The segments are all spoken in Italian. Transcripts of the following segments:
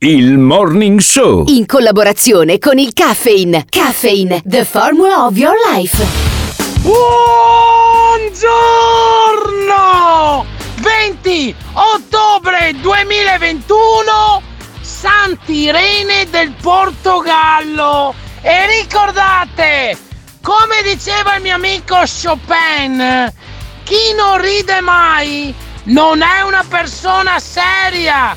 Il Morning Show. In collaborazione con il Caffeine. Caffeine, the formula of your life. Buongiorno! 20 ottobre 2021 Sant'Irene del Portogallo e ricordate come diceva il mio amico Chopin chi non ride mai non è una persona seria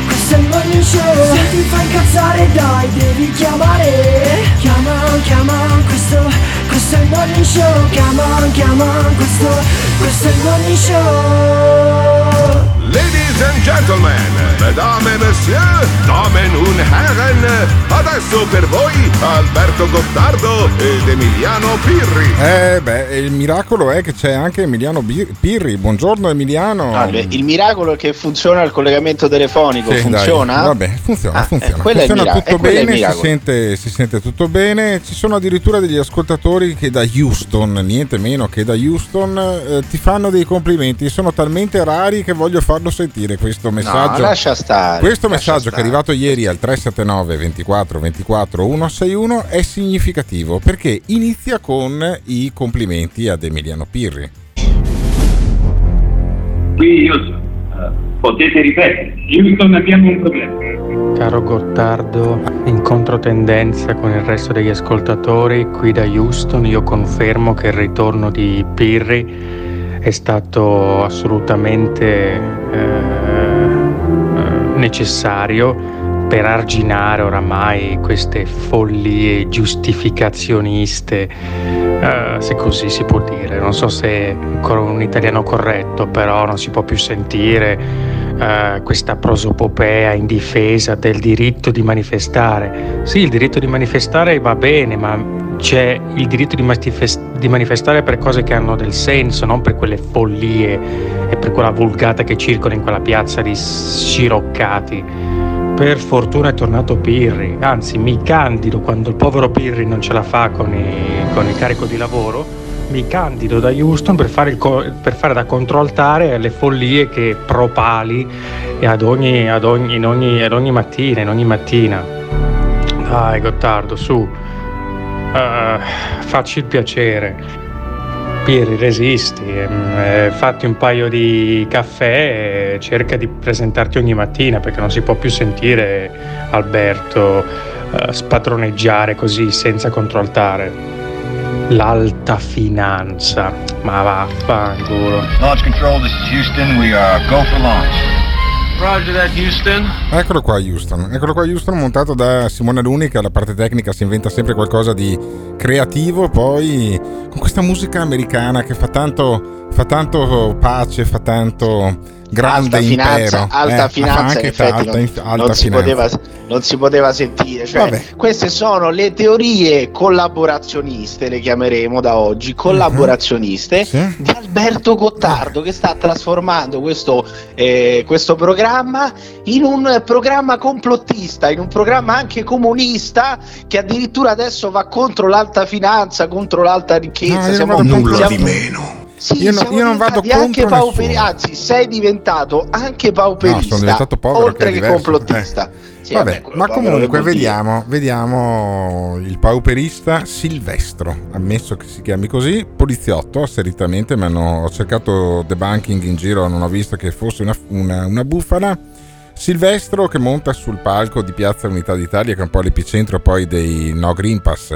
questo è il morning show. Se ti fa incazzare dai, devi chiamare. Chiama, chiama, questo, questo è il morning show. Chiama, chiama, questo, questo è il morning show. Ladies and gentlemen, mesdames et messieurs, damen und herren, adesso per voi Alberto Gottardo ed Emiliano Pirri. Eh beh, il miracolo è che c'è anche Emiliano Bir- Pirri. Buongiorno Emiliano. Ah, beh, il miracolo è che funziona il collegamento telefonico, Sì, dai, funziona? vabbè, funziona, Ah, funziona. eh, quello è il funziona mira- tutto eh, bene, si sente, si sente tutto bene. Ci sono addirittura degli ascoltatori che da Houston, niente meno che da Houston, eh, ti fanno dei complimenti. Sono talmente rari che voglio farlo sentire questo messaggio. No, lascia stare. Questo lascia messaggio che è stare. arrivato ieri al 379 24 24 161 è significativo perché inizia con i complimenti ad Emiliano Pirri. Qui Houston, eh, potete ripetere, Houston abbiamo un problema. Caro Gottardo, in controtendenza con il resto degli ascoltatori, qui da Houston io confermo che il ritorno di Pirri è stato assolutamente eh, necessario per arginare oramai queste follie giustificazioniste, eh, se così si può dire. Non so se è ancora un italiano corretto, però non si può più sentire eh, questa prosopopea in difesa del diritto di manifestare. Sì, il diritto di manifestare va bene, ma c'è il diritto di, manifest- di manifestare per cose che hanno del senso, non per quelle follie e per quella vulgata che circola in quella piazza di sciroccati. Per fortuna è tornato Pirri, anzi mi candido quando il povero Pirri non ce la fa con, i- con il carico di lavoro, mi candido da Houston per fare, co- per fare da controaltare alle follie che propali ad ogni, ad ogni- in ogni- ad ogni mattina, in ogni mattina. Dai Gottardo, su, Eh, facci il piacere. Pirri, resisti, ehm, eh, fatti un paio di caffè e cerca di presentarti ogni mattina perché non si può più sentire Alberto eh, spadroneggiare così senza controaltare. L'alta finanza, ma vaffanculo. Launch control, this is Houston. We are go for launch. Roger that Houston. Eccolo qua Houston, eccolo qua Houston montato da Simone Luni che alla parte tecnica si inventa sempre qualcosa di creativo, poi con questa musica americana che fa tanto, fa tanto pace, fa tanto grande alta finanza, impero. alta Eh, finanza in effetti alta, non, alta non si poteva, non si poteva sentire. Cioè, queste sono le teorie collaborazioniste, le chiameremo da oggi, collaborazioniste Sì. di Alberto Gottardo che sta trasformando questo, eh, questo programma in un programma complottista, in un programma anche comunista che addirittura adesso va contro l'alta finanza, contro l'alta ricchezza. No, Siamo- vado siamo- contro- meno. Sì, Io no- io non vado contro pauperi, anzi sei diventato anche pauperista, No, sono diventato povero, oltre che che, complottista. Sì, Vabbè, vabbè, ma comunque vediamo, vediamo il pauperista Silvestro, ammesso che si chiami così, poliziotto, asseritamente, ma hanno- ho cercato debunking in giro, non ho visto che fosse una, una- una bufala. Silvestro che monta sul palco di Piazza Unità d'Italia, che è un po' l'epicentro poi dei No Green Pass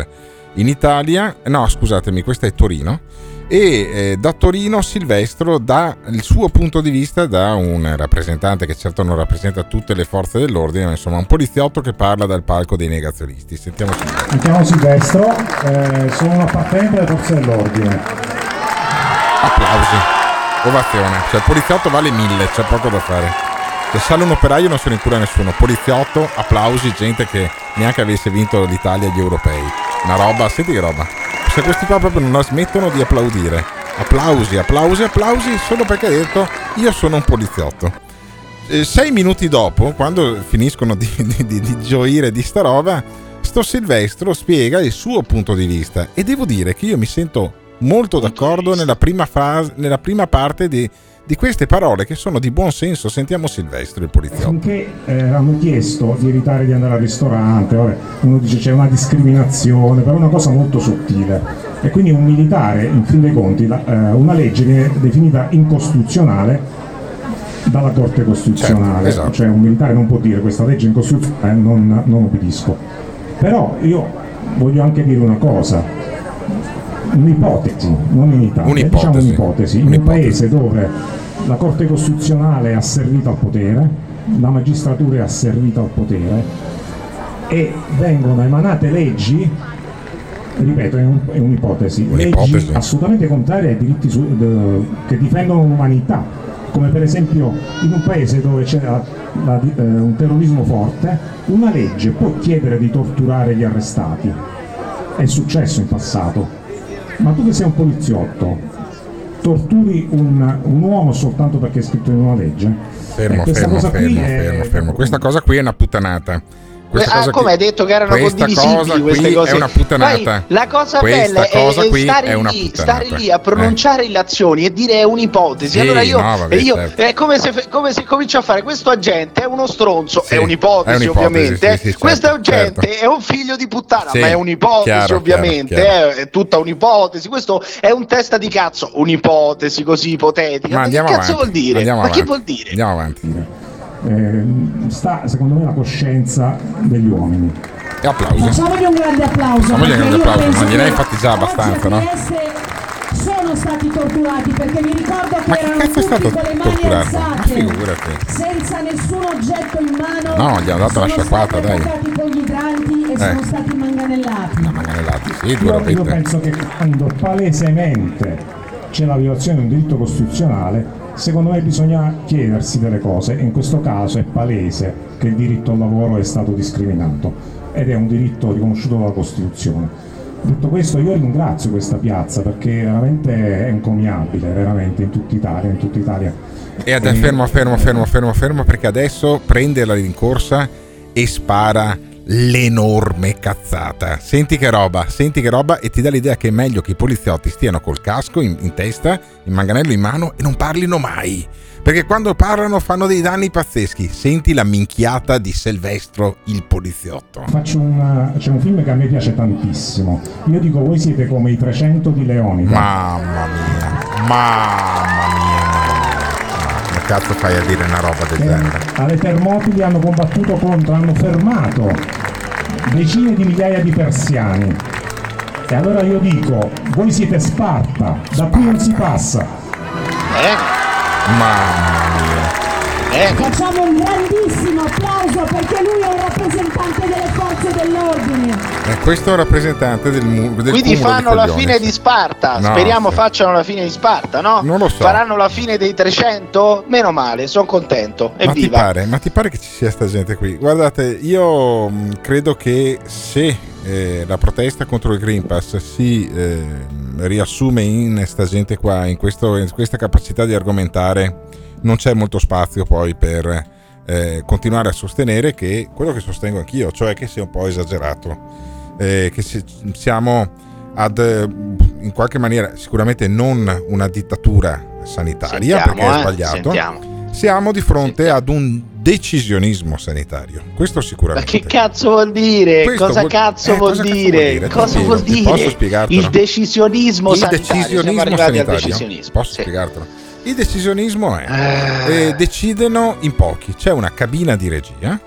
in Italia. No, scusatemi, questa è Torino. E eh, da Torino Silvestro dà il suo punto di vista da un rappresentante che certo non rappresenta tutte le forze dell'ordine, ma insomma un poliziotto che parla dal palco dei negazionisti. Sentiamo Silvestro. Mi chiamo Silvestro, eh, sono un appartenente alle forze dell'ordine. Applausi, ovazione, cioè il poliziotto vale mille, c'è poco da fare. Se sale un operaio non se ne cura nessuno, poliziotto, applausi, gente che neanche avesse vinto l'Italia agli europei. Una roba, senti che roba. Se questi qua proprio non smettono di applaudire. Applausi, applausi, applausi, solo perché ha detto io sono un poliziotto. Eh, sei minuti dopo, quando finiscono di, di, di, di gioire di sta roba, sto Silvestro spiega il suo punto di vista e devo dire che io mi sento molto d'accordo nella prima, fase, nella prima parte di, di queste parole che sono di buon senso. Sentiamo Silvestro, il poliziotto. Finché eh, hanno chiesto di evitare di andare al ristorante, vabbè, uno dice c'è una discriminazione, però è una cosa molto sottile. E quindi un militare, in fin dei conti, la, eh, una legge viene definita incostituzionale dalla Corte Costituzionale, Certo, esatto. cioè un militare non può dire questa legge incostituzionale, non, non obbedisco. Però io voglio anche dire una cosa, un'ipotesi, non in Italia, Un'ipotesi. diciamo un'ipotesi, in un Un'ipotesi. paese dove la Corte Costituzionale è asservita al potere, la magistratura è asservita al potere e vengono emanate leggi, ripeto, è, un- è un'ipotesi, Un'ipotesi. leggi assolutamente contrarie ai diritti su- de- che difendono l'umanità, come per esempio in un paese dove c'è la- la- eh, un terrorismo forte, una legge può chiedere di torturare gli arrestati. È successo in passato. Ma tu che sei un poliziotto, torturi un, un uomo soltanto perché è scritto in una legge? Fermo, Eh, fermo, fermo, è- fermo, fermo. Questa cosa qui è una puttanata. Questa ah, come hai detto che erano questa condivisibili cosa queste cose? è una puttanata. Poi la cosa Questa bella è, cosa è qui stare, è lì, stare lì a pronunciare le azioni e dire è un'ipotesi. Sì, allora io, no, vabbè, io- certo. è come se, come se comincio a fare questo agente è uno stronzo, Sì, è un'ipotesi, è un'ipotesi, ovviamente. sì, certo, questo agente certo. è un figlio di puttana, ma è un'ipotesi, chiaro, ovviamente. chiaro, eh, È, tutta un'ipotesi. Questo è un testa di cazzo, un'ipotesi così ipotetica. Ma Ma, che cazzo avanti, vuol dire? Ma che vuol dire? Andiamo avanti. Eh, sta secondo me la coscienza degli uomini. E applausi. Facciamogli un grande applauso. Facciamogli un grande applauso, ma gliene hai che fatti già abbastanza, no? Sono stati torturati perché mi ricordo che Ma che erano è tutti stato con le mani torturato? Alzate, senza nessun oggetto in mano. No, gli hanno dato sono una sciacquata, stati dai. con gli idranti e Eh. sono stati manganellati. Manganellati, sì, Io, io penso che quando palesemente c'è la violazione di un diritto costituzionale, secondo me bisogna chiedersi delle cose. e In questo caso è palese che il diritto al lavoro è stato discriminato ed è un diritto riconosciuto dalla Costituzione. Detto questo, io ringrazio questa piazza perché veramente è encomiabile, veramente in tutta Italia, in tutta Italia. E adesso fermo, fermo, fermo, fermo, fermo, perché adesso prende la rincorsa e spara l'enorme cazzata. Senti che roba, senti che roba e ti dà l'idea che è meglio che i poliziotti stiano col casco in, in testa, il manganello in mano e non parlino mai. Perché quando parlano fanno dei danni pazzeschi. Senti la minchiata di Silvestro il poliziotto. Faccio una- c'è un film che a me piace tantissimo. Io dico, voi siete come i 300 di Leonida. Mamma mia, mamma mia. Cazzo fai a dire una roba del che genere? alle Termopili hanno combattuto contro, hanno fermato decine di migliaia di persiani. E allora io dico, voi siete Sparta, da qui non si passa. Eh? Mamma mia. Eh? Facciamo un grandissimo applauso perché lui è rappresentante delle forze dell'ordine. E questo è un rappresentante del, mu- del Quindi fanno di la coglioni. fine di Sparta. No, Speriamo sì. facciano la fine di Sparta, no? Non lo so. Faranno la fine dei 300? Meno male, sono contento. Ma ti, Evviva. pare, ma ti pare che ci sia sta gente qui? Guardate, io mh, credo che se eh, la protesta contro il Green Pass si eh, riassume in sta gente qua, in, questo- in questa capacità di argomentare, non c'è molto spazio poi per eh, continuare a sostenere che quello che sostengo anch'io, cioè che sia un po' esagerato, eh, che si- siamo ad in qualche maniera sicuramente non una dittatura sanitaria Sentiamo, perché è eh, sbagliato sentiamo. siamo di fronte ad un decisionismo sanitario. Questo Ma sicuramente. che cazzo vuol dire? Cosa vuol- cazzo eh, vuol cosa cazzo dire? vuol dire? Cosa spiego, vuol dire? posso spiegartelo? Il decisionismo il sanitario. Decisionismo sanitario. decisionismo. Posso Sì. spiegartelo? Il decisionismo è Eh. decidono in pochi. C'è una cabina di regia,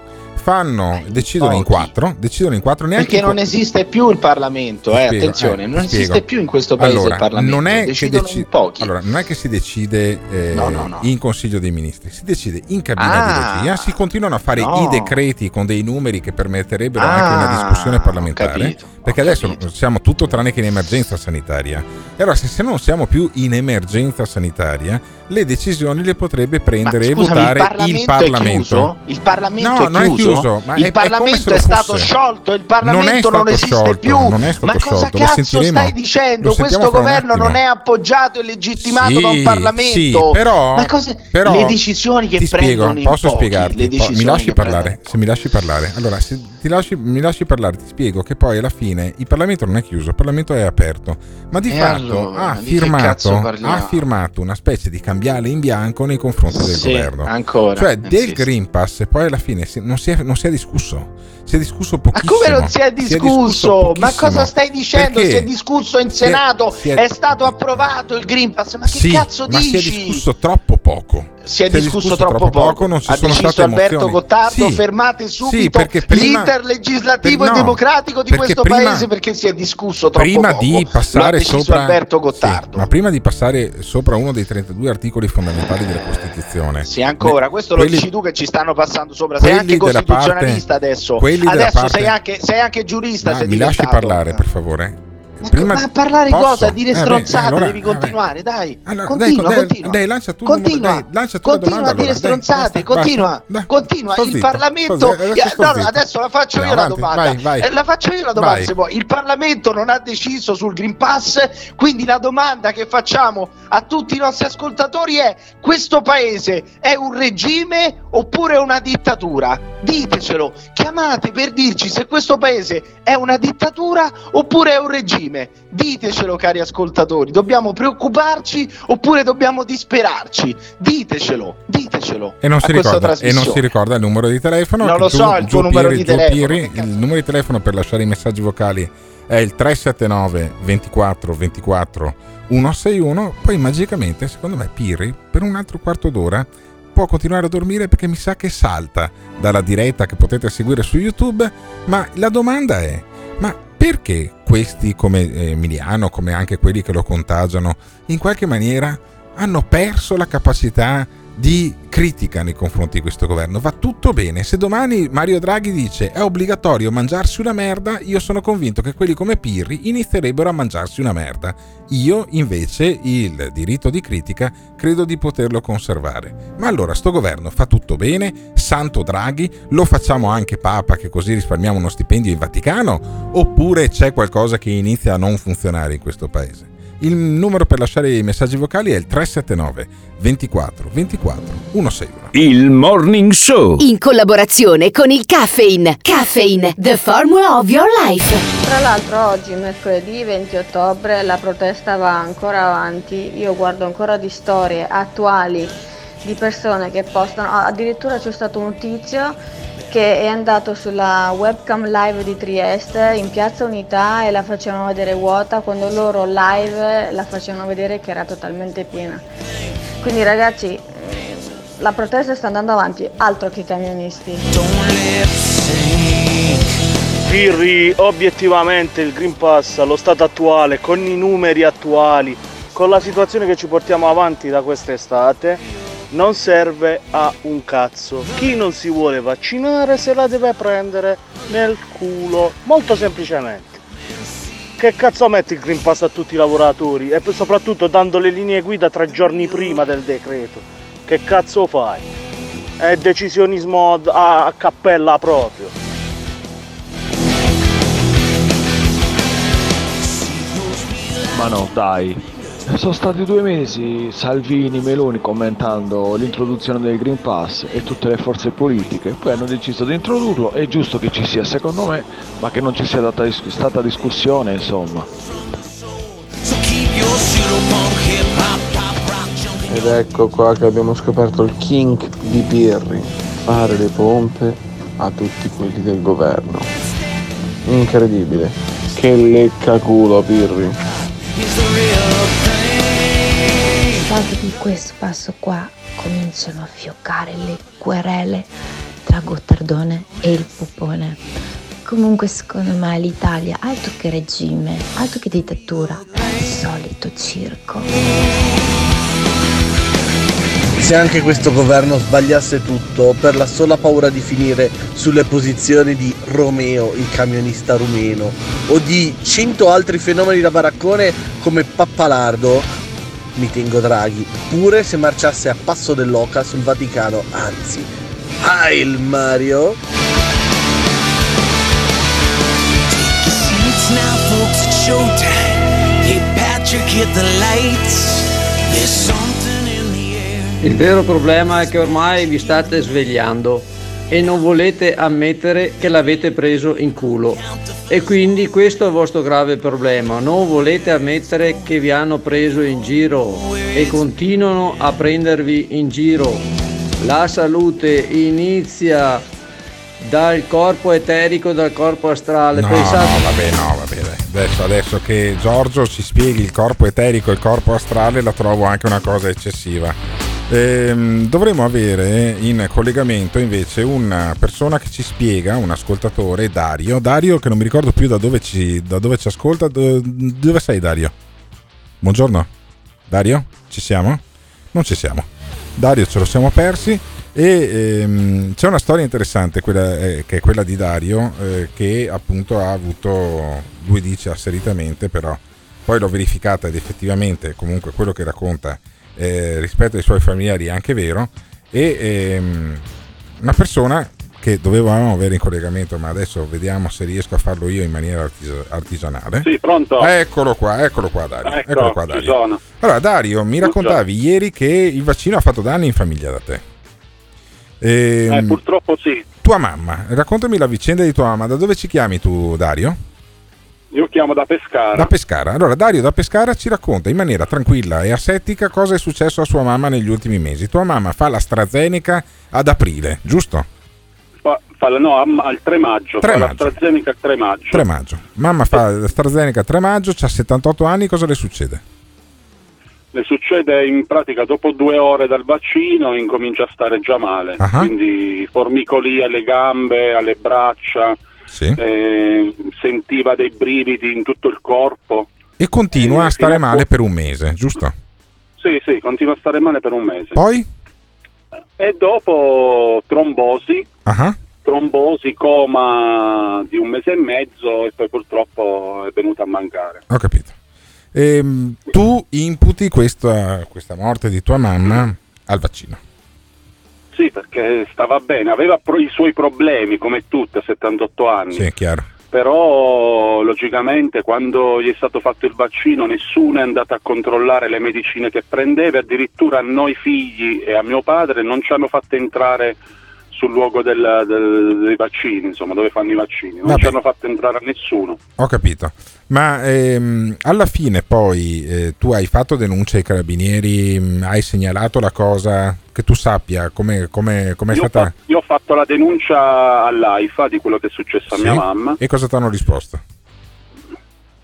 fanno, decidono in quattro, decidono in quattro neanche Perché non esiste più il Parlamento, eh, Spiego, attenzione, eh, non spiego. esiste più in questo paese Allora, il Parlamento. Non è, deci- allora, non è che si decide eh, No, no, no. in Consiglio dei Ministri, si decide in cabina Ah, di regia, si continuano a fare no. i decreti con dei numeri che permetterebbero Ah, anche una discussione ho parlamentare, capito, perché adesso siamo tutto tranne che in emergenza sanitaria. E allora se, se non siamo più in emergenza sanitaria, le decisioni le potrebbe prendere e Scusami, votare il Parlamento, il Parlamento. È chiuso? Il Parlamento No, è non è chiuso? Chiuso, ma il è- è Parlamento lo è, stato fosse. sciolto, il Non è Parlamento non, stato esiste sciolto, più. non è ma cosa sciolto, cazzo stai dicendo? Questo governo non è appoggiato e legittimato Sì, da un Parlamento. sì, però- ma cosa- però le decisioni che spiego, prendono in posso pochi, spiegarti? Po- mi lasci parlare? Se mi lasci parlare, allora, se ti lasci, mi lasci parlare, ti spiego che poi alla fine il Parlamento non è chiuso, il Parlamento è aperto, ma di E fatto allora, ha, di firmato, ha firmato una specie di cambiale in bianco nei confronti del Sì, governo. ancora, Cioè, eh, del Green Pass, poi alla fine non, si è, non si è discusso. Si è discusso Ma pochissimo. come non si è discusso? Ma pochissimo. cosa stai dicendo? Perché Si è discusso in si è- Senato, si è, stato approvato il Green Pass. Ma che Sì, cazzo ma dici? si è discusso troppo poco. Si è discusso troppo poco. non ci ha sono deciso Alberto emozioni. Gottardo, Sì, fermate sì, subito perché prima- l'iter legislativo per- e no, democratico di questo prima- paese perché si è discusso troppo prima poco. di passare sopra Alberto Gottardo. Sì, ma prima di passare sopra uno dei 32 articoli fondamentali della Costituzione Sì, ancora, questo quelli- lo dici tu che ci stanno passando sopra. Quelli anche della costituzionalista parte- adesso. Adesso parte- sei, anche, sei anche giurista. Ma sei mi lasci parlare per favore Ma a parlare Posso? cosa? A dire Eh, stronzate, allora- devi continuare, dai. Allora, continua, dai, dai, continua. dai, lancia tu continua, dai, lancia tu continua domanda a dire allora, dai, stronzate, basta, continua, basta, dai. continua. Sto il zitto, Parlamento, zitto, adesso Eh, no, adesso la faccio io la domanda. vai, vai. Eh, la faccio io la domanda se vuoi. Il Parlamento non ha deciso sul Green Pass, quindi la domanda che facciamo a tutti i nostri ascoltatori è: questo paese è un regime oppure una dittatura? Ditecelo, chiamate per dirci se questo paese è una dittatura oppure è un regime. Ditecelo, cari ascoltatori, dobbiamo preoccuparci oppure dobbiamo disperarci? Ditecelo, ditecelo. E non, si ricorda, e non si ricorda il numero di telefono. Non lo tu, so, il tuo numero di telefono, Pirri, il numero di telefono per lasciare i messaggi vocali è il 379 24 24 161. Poi magicamente, secondo me, Pirri per un altro quarto d'ora può continuare a dormire perché mi sa che salta dalla diretta che potete seguire su YouTube. Ma la domanda è: ma perché questi come eh, Emiliano, come anche quelli che lo contagiano, in qualche maniera hanno perso la capacità di critica nei confronti di questo governo. Va tutto bene. Se domani Mario Draghi dice è obbligatorio mangiarsi una merda, io sono convinto che quelli come Pirri inizierebbero a mangiarsi una merda. Io invece il diritto di critica credo di poterlo conservare. Ma allora sto governo fa tutto bene? Santo Draghi? Lo facciamo anche Papa che così risparmiamo uno stipendio in Vaticano? Oppure c'è qualcosa che inizia a non funzionare in questo paese? Il numero per lasciare i messaggi vocali è il 379 24 24 161. Il Morning Show. In collaborazione con il Caffeine. Caffeine, the formula of your life. Tra l'altro oggi, mercoledì 20 ottobre, la protesta va ancora avanti. Io guardo ancora di storie attuali di persone che postano. Addirittura c'è stato un tizio che è andato sulla webcam live di Trieste in Piazza Unità e la facevano vedere vuota quando loro live la facevano vedere che era totalmente piena. Quindi ragazzi, la protesta sta andando avanti, altro che i camionisti. Pirri, obiettivamente il Green Pass allo stato attuale, con i numeri attuali, con la situazione che ci portiamo avanti da quest'estate, non serve a un cazzo. Chi non si vuole vaccinare se la deve prendere nel culo, molto semplicemente. Che cazzo metti il Green Pass a tutti i lavoratori e soprattutto dando le linee guida tre giorni prima del decreto? Che cazzo fai? È decisionismo a cappella proprio. Ma no, dai. Sono stati due mesi Salvini, Meloni commentando l'introduzione del Green Pass e tutte le forze politiche, poi hanno deciso di introdurlo, è giusto che ci sia secondo me, ma che non ci sia data stata discussione insomma. Ed ecco qua che abbiamo scoperto il king di Pirri, fare le pompe a tutti quelli del governo. Incredibile. Che lecca culo Pirri. Proprio di questo passo qua cominciano a fioccare le querele tra Gottardone e il Popone. Comunque secondo me l'Italia, altro che regime, altro che dittatura, è il solito circo. Se anche questo governo sbagliasse tutto per la sola paura di finire sulle posizioni di Romeo, il camionista rumeno, o di cento altri fenomeni da baraccone come Pappalardo, mi tengo Draghi, pure se marciasse a passo dell'oca sul Vaticano, anzi, Heil Mario! The air. Il vero problema è che ormai vi state svegliando e non volete ammettere che l'avete preso in culo. E quindi questo è il vostro grave problema, non volete ammettere che vi hanno preso in giro e continuano a prendervi in giro. La salute inizia dal corpo eterico, dal corpo astrale. No, Pensate- no, vabbè, no, vabbè. Adesso, adesso che Giorgio ci spieghi il corpo eterico e il corpo astrale, la trovo anche una cosa eccessiva. Ehm, dovremmo avere in collegamento invece una persona che ci spiega, un ascoltatore, Dario. Dario, che non mi ricordo più da dove ci, da dove ci ascolta. Do- Dove sei, Dario? Buongiorno, Dario? Ci siamo? Non ci siamo. Dario ce lo siamo persi. E ehm, c'è una storia interessante quella, eh, che è quella di Dario eh, che appunto ha avuto, lui dice asseritamente però poi l'ho verificata ed effettivamente comunque quello che racconta eh, rispetto ai suoi familiari è anche vero e ehm, una persona che dovevamo avere in collegamento ma adesso vediamo se riesco a farlo io in maniera artis- artigianale Sì, pronto? eccolo qua eccolo qua Dario Ecco, eccolo qua Dario sono. allora Dario mi raccontavi ieri che il vaccino ha fatto danni in famiglia da te Ehm, Eh, purtroppo sì. tua mamma, raccontami la vicenda di tua mamma. Da dove ci chiami tu, Dario? Io chiamo da Pescara. Da Pescara. Allora, Dario da Pescara ci racconta in maniera tranquilla e asettica cosa è successo a sua mamma negli ultimi mesi. Tua mamma fa l'AstraZeneca ad aprile, giusto? Fa, fa la- no, al 3 maggio. 3 fa maggio. l'AstraZeneca il 3 maggio. 3 maggio. Mamma fa l'AstraZeneca 3 maggio, ha 78 anni, cosa le succede? Le succede in pratica dopo due ore dal vaccino incomincia a stare già male, Ah. quindi formicolì alle gambe, alle braccia, Sì. eh, sentiva dei brividi in tutto il corpo. E continua Eh, a stare male per un mese, giusto? Sì, sì, continua a stare male per un mese. Poi? E dopo trombosi, Ah, trombosi, coma di un mese e mezzo e poi purtroppo è venuta a mancare. ho capito. Ehm, tu imputi questa, questa morte di tua mamma al vaccino. Sì, perché stava bene, aveva pro- i suoi problemi come tutte a 78 anni. Sì, è chiaro. Però logicamente quando gli è stato fatto il vaccino nessuno è andato a controllare le medicine che prendeva, addirittura a noi figli e a mio padre non ci hanno fatto entrare sul luogo del- del- dei vaccini, insomma, dove fanno i vaccini, non Vabbè. ci hanno fatto entrare a nessuno. Ho capito. Ma ehm, alla fine poi eh, tu hai fatto denuncia ai carabinieri, mh, hai segnalato la cosa che tu sappia come ho, stata... fa- io ho fatto la denuncia all'AIFA di quello che è successo a Sì? mia mamma. E cosa ti hanno risposto?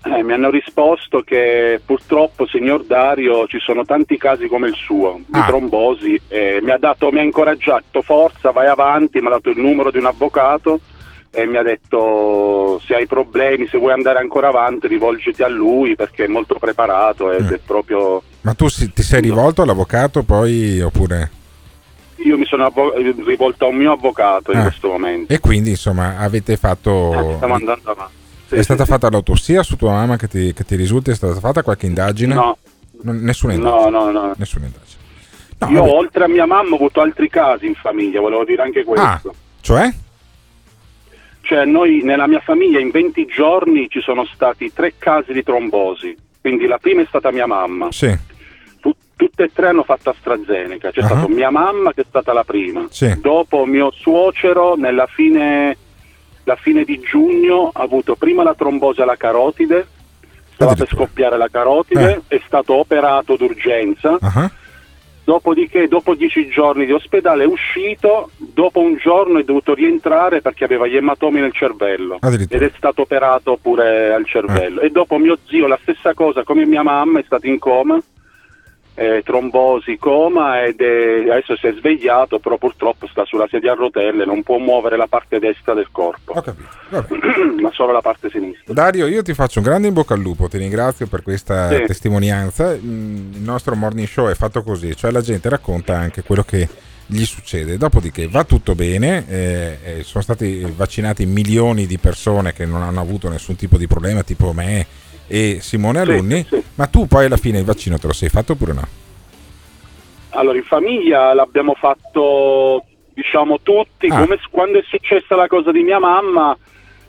Eh, mi hanno risposto che purtroppo, signor Dario, ci sono tanti casi come il suo di Ah. trombosi. e mi, ha dato, mi ha incoraggiato, forza, vai avanti, mi ha dato il numero di un avvocato e mi ha detto se hai problemi, se vuoi andare ancora avanti, rivolgiti a lui perché è molto preparato ed Mm. è proprio... Ma tu si- ti sei rivolto all'avvocato poi oppure... Io mi sono avvo- rivolto a un mio avvocato in Ah. questo momento. E quindi insomma avete fatto... Stiamo andando avanti. Sì, è sì, stata sì. fatta l'autopsia su tua mamma che ti, che ti risulta? È stata fatta qualche indagine? No. Non- nessuna indagine. No, no, no. Nessuna indagine. No, Io vabbè. oltre a mia mamma ho avuto altri casi in famiglia, volevo dire anche questo. Ah, cioè? Cioè noi nella mia famiglia in 20 giorni ci sono stati tre casi di trombosi, quindi la prima è stata mia mamma, Sì, Tu- tutte e tre hanno fatto AstraZeneca, c'è Ah. stata mia mamma che è stata la prima, Sì. dopo mio suocero nella fine, la fine di giugno ha avuto prima la trombosi alla carotide, stava per scoppiare la carotide, è stato operato d'urgenza, Ah, Dopodiché, dopo dieci giorni di ospedale, è uscito. Dopo un giorno è dovuto rientrare perché aveva gli ematomi nel cervello ed è stato operato pure al cervello. E dopo mio zio, la stessa cosa, come mia mamma, è stato in coma eh, trombosi, coma ed è, adesso si è svegliato, però purtroppo sta sulla sedia a rotelle, non può muovere la parte destra del corpo, ma solo la parte sinistra. Dario, io ti faccio un grande in bocca al lupo, ti ringrazio per questa Sì. testimonianza. Mm, Il nostro morning show è fatto così, cioè la gente racconta anche quello che gli succede, dopodiché va tutto bene, eh, eh, sono stati vaccinati milioni di persone che non hanno avuto nessun tipo di problema, tipo me e Simone Alunni, ma tu poi alla fine il vaccino te lo sei fatto oppure no? Allora, in famiglia l'abbiamo fatto, diciamo, tutti, Ah. come quando è successa la cosa di mia mamma,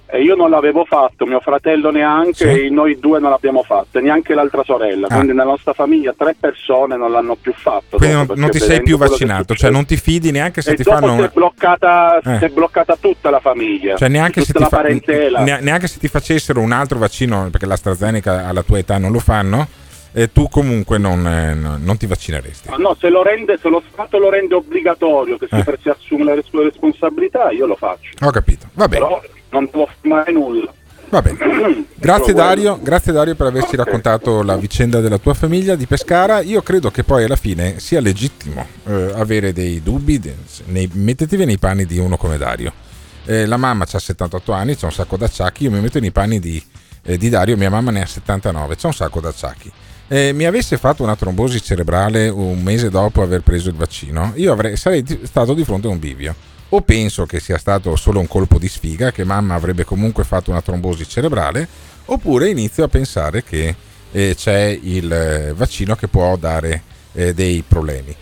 eh, io non l'avevo fatto, mio fratello neanche, Sì. e noi due non l'abbiamo fatto, e neanche l'altra sorella, Ah. quindi nella nostra famiglia tre persone non l'hanno più fatto. Quindi non, non ti sei più vaccinato, cioè non ti fidi neanche se e ti fanno si, è bloccata, Eh. si è bloccata tutta la famiglia, Cioè neanche se, fa- neanche se ti facessero un altro vaccino, perché l'AstraZeneca alla tua età non lo fanno, e tu comunque non, eh, no- non ti vaccineresti. Ma no, se, lo rende, se lo Stato lo rende obbligatorio, che si, Eh. si assume le sue responsabilità, io lo faccio. Ho capito, va bene. Però non devo firmare nulla. Va bene. Grazie Dario, grazie Dario per averci raccontato la vicenda della tua famiglia di Pescara. Io credo che poi alla fine sia legittimo eh, avere dei dubbi, nei- mettetevi nei panni di uno come Dario. Eh, la mamma ha 78 anni, c'è un sacco d'acciacchi, io mi metto nei panni di, eh, di Dario, mia mamma ne ha 79, c'è un sacco d'acciacchi. Eh, mi avesse fatto una trombosi cerebrale un mese dopo aver preso il vaccino, io avrei, sarei stato di fronte a un bivio. O penso che sia stato solo un colpo di sfiga, che mamma avrebbe comunque fatto una trombosi cerebrale, oppure inizio a pensare che eh, c'è il eh, vaccino che può dare eh, dei problemi.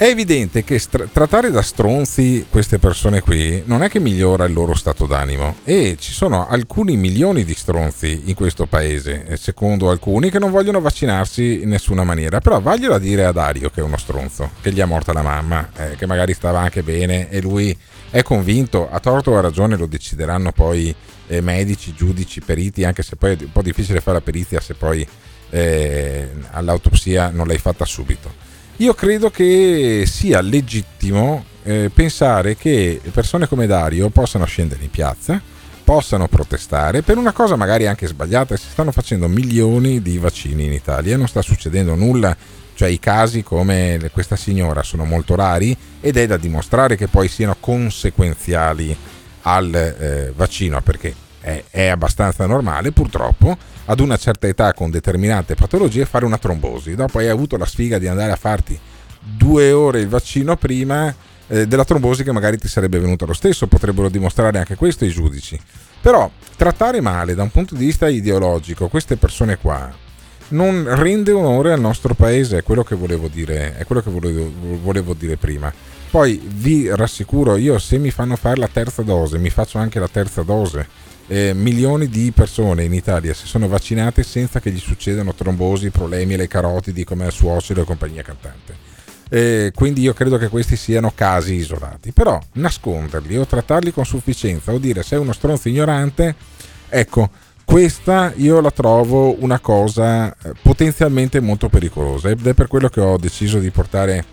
È evidente che stra- trattare da stronzi queste persone qui non è che migliora il loro stato d'animo e ci sono alcuni milioni di stronzi in questo paese, eh, secondo alcuni, che non vogliono vaccinarsi in nessuna maniera. Però vaglielo a dire a Dario che è uno stronzo, che gli ha morta la mamma, eh, che magari stava anche bene e lui è convinto, a torto o a ragione lo decideranno poi eh, medici, giudici, periti, anche se poi è un po' difficile fare la perizia se poi eh, all'autopsia non l'hai fatta subito. Io credo che sia legittimo eh, pensare che persone come Dario possano scendere in piazza, possano protestare per una cosa magari anche sbagliata. Si stanno facendo milioni di vaccini in Italia, non sta succedendo nulla. Cioè i casi come questa signora sono molto rari ed è da dimostrare che poi siano conseguenziali al eh, vaccino perché è, è abbastanza normale purtroppo ad una certa età con determinate patologie fare una trombosi. Dopo hai avuto la sfiga di andare a farti due ore il vaccino prima eh, della trombosi che magari ti sarebbe venuta lo stesso, potrebbero dimostrare anche questo i giudici. Però trattare male da un punto di vista ideologico queste persone qua non rende onore al nostro paese, è quello che volevo dire, che volevo, volevo dire prima. Poi vi rassicuro, io se mi fanno fare la terza dose, mi faccio anche la terza dose. Eh, milioni di persone in Italia si sono vaccinate senza che gli succedano trombosi, problemi alle carotidi come al suocero e compagnia cantante. Eh, quindi io credo che questi siano casi isolati. Però nasconderli o trattarli con sufficienza o dire sei uno stronzo ignorante, ecco, questa io la trovo una cosa eh, potenzialmente molto pericolosa ed è per quello che ho deciso di portare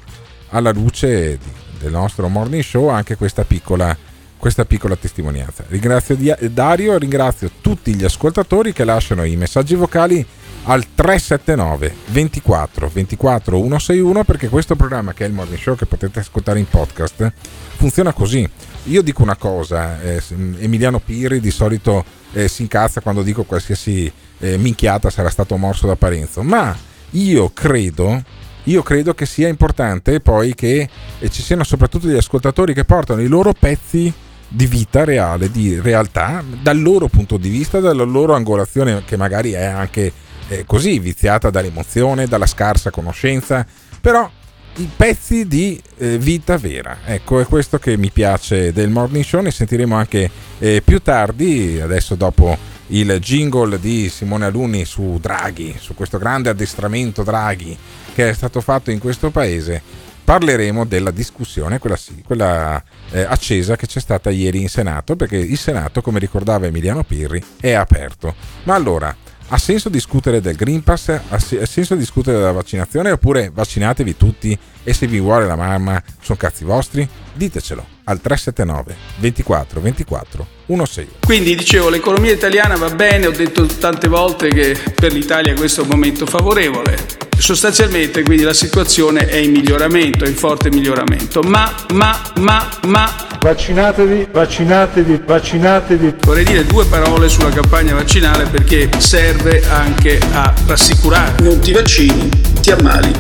alla luce di- del nostro morning show anche questa piccola, questa piccola testimonianza. Ringrazio Dario ringrazio tutti gli ascoltatori che lasciano i messaggi vocali al 379 24 24 161 perché questo programma che è il morning show che potete ascoltare in podcast funziona così. Io dico una cosa, eh, Emiliano Pirri di solito eh, si incazza quando dico qualsiasi eh, minchiata sarà stato morso da Parenzo, ma io credo, io credo che sia importante poi che ci siano soprattutto degli ascoltatori che portano i loro pezzi di vita reale, di realtà, dal loro punto di vista, dalla loro angolazione che magari è anche eh, così viziata dall'emozione, dalla scarsa conoscenza, però i pezzi di eh, vita vera. Ecco, è questo che mi piace del Morning Show, ne sentiremo anche eh, più tardi, adesso dopo il jingle di Simone Alunni su Draghi, su questo grande addestramento Draghi che è stato fatto in questo paese. Parleremo della discussione, quella sì, quella eh, accesa che c'è stata ieri in Senato, perché il Senato, come ricordava Emiliano Pirri, è aperto. Ma allora, ha senso discutere del Green Pass? Ha senso discutere della vaccinazione? Oppure vaccinatevi tutti e se vi vuole la mamma sono cazzi vostri? Ditecelo al 379 24 24 16. Quindi dicevo, l'economia italiana va bene, ho detto tante volte che per l'Italia questo è un momento favorevole. Sostanzialmente quindi la situazione è in miglioramento, è in forte miglioramento, ma, ma, ma, ma... Vaccinatevi, vaccinatevi, vaccinatevi. Vorrei dire due parole sulla campagna vaccinale perché serve anche a rassicurare. Non ti vaccini, ti ammali,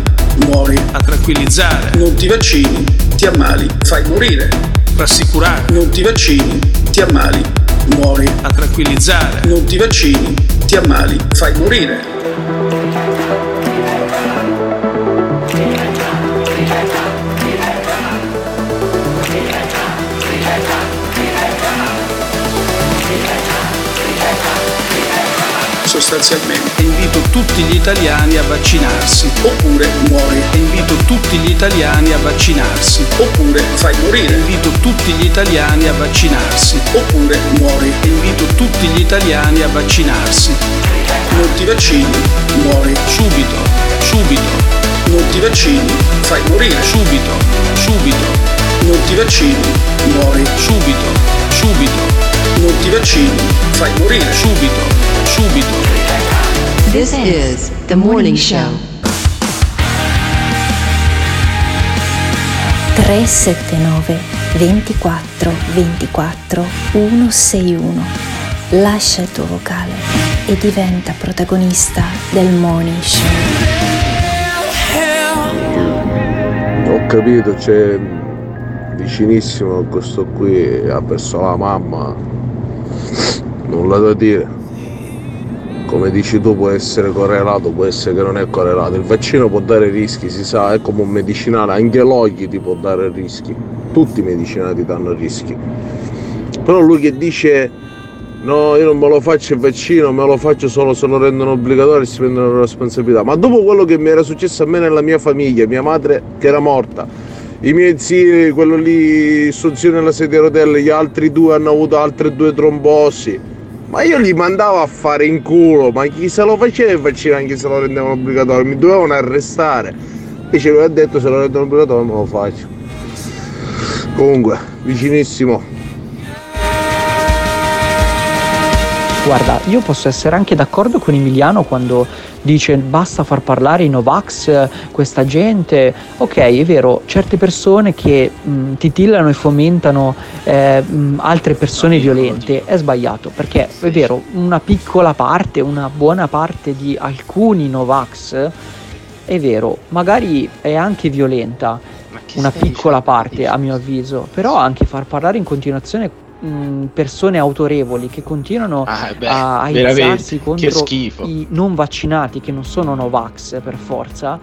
muori. A tranquillizzare. Non ti vaccini, ti ammali, fai morire. Rassicurare. Non ti vaccini, ti ammali, muori. A tranquillizzare. Non ti vaccini, ti ammali, fai morire. Sostanzialmente. Invito tutti gli italiani a vaccinarsi. Oppure muori. Invito tutti gli italiani a vaccinarsi. Oppure fai morire. Invito tutti gli italiani a vaccinarsi. Oppure muori. Invito tutti gli italiani a vaccinarsi. Non ti vaccini muori. Subito. Subito. Non ti vaccini fai morire. Subito. Subito. Non ti vaccini muori. Subito. Subito non ti vaccini fai morire subito subito. This is the morning show. 379 24 24 161. Lascia il tuo vocale e diventa protagonista del morning show. Ho capito, c'è vicinissimo questo qui ha perso la mamma. Nulla da dire come dici tu può essere correlato, può essere che non è correlato. Il vaccino può dare rischi, si sa, è come un medicinale, anche l'olio ti può dare rischi. Tutti i medicinali danno rischi. Però lui che dice no, io non me lo faccio il vaccino, me lo faccio solo se lo rendono obbligatorio e si prendono la responsabilità. Ma dopo quello che mi era successo a me nella mia famiglia, mia madre che era morta, i miei zii, quello lì, suo zio nella sedia a rotelle, gli altri due hanno avuto altre due trombosi ma io li mandavo a fare in culo, ma chi se lo faceva il vaccino anche se lo rendevano obbligatorio? Mi dovevano arrestare. Invece lui ha detto se lo rendono obbligatorio me lo faccio. Comunque, vicinissimo. Guarda, io posso essere anche d'accordo con Emiliano quando dice basta far parlare i Novax, questa gente. Ok, è vero, certe persone che mh, titillano e fomentano eh, mh, altre persone violente è sbagliato, perché è vero, una piccola parte, una buona parte di alcuni Novax è vero, magari è anche violenta, una piccola parte a mio avviso, però anche far parlare in continuazione mh, persone autorevoli che continuano Ah, beh, a, a contro i non vaccinati che non sono Novax per forza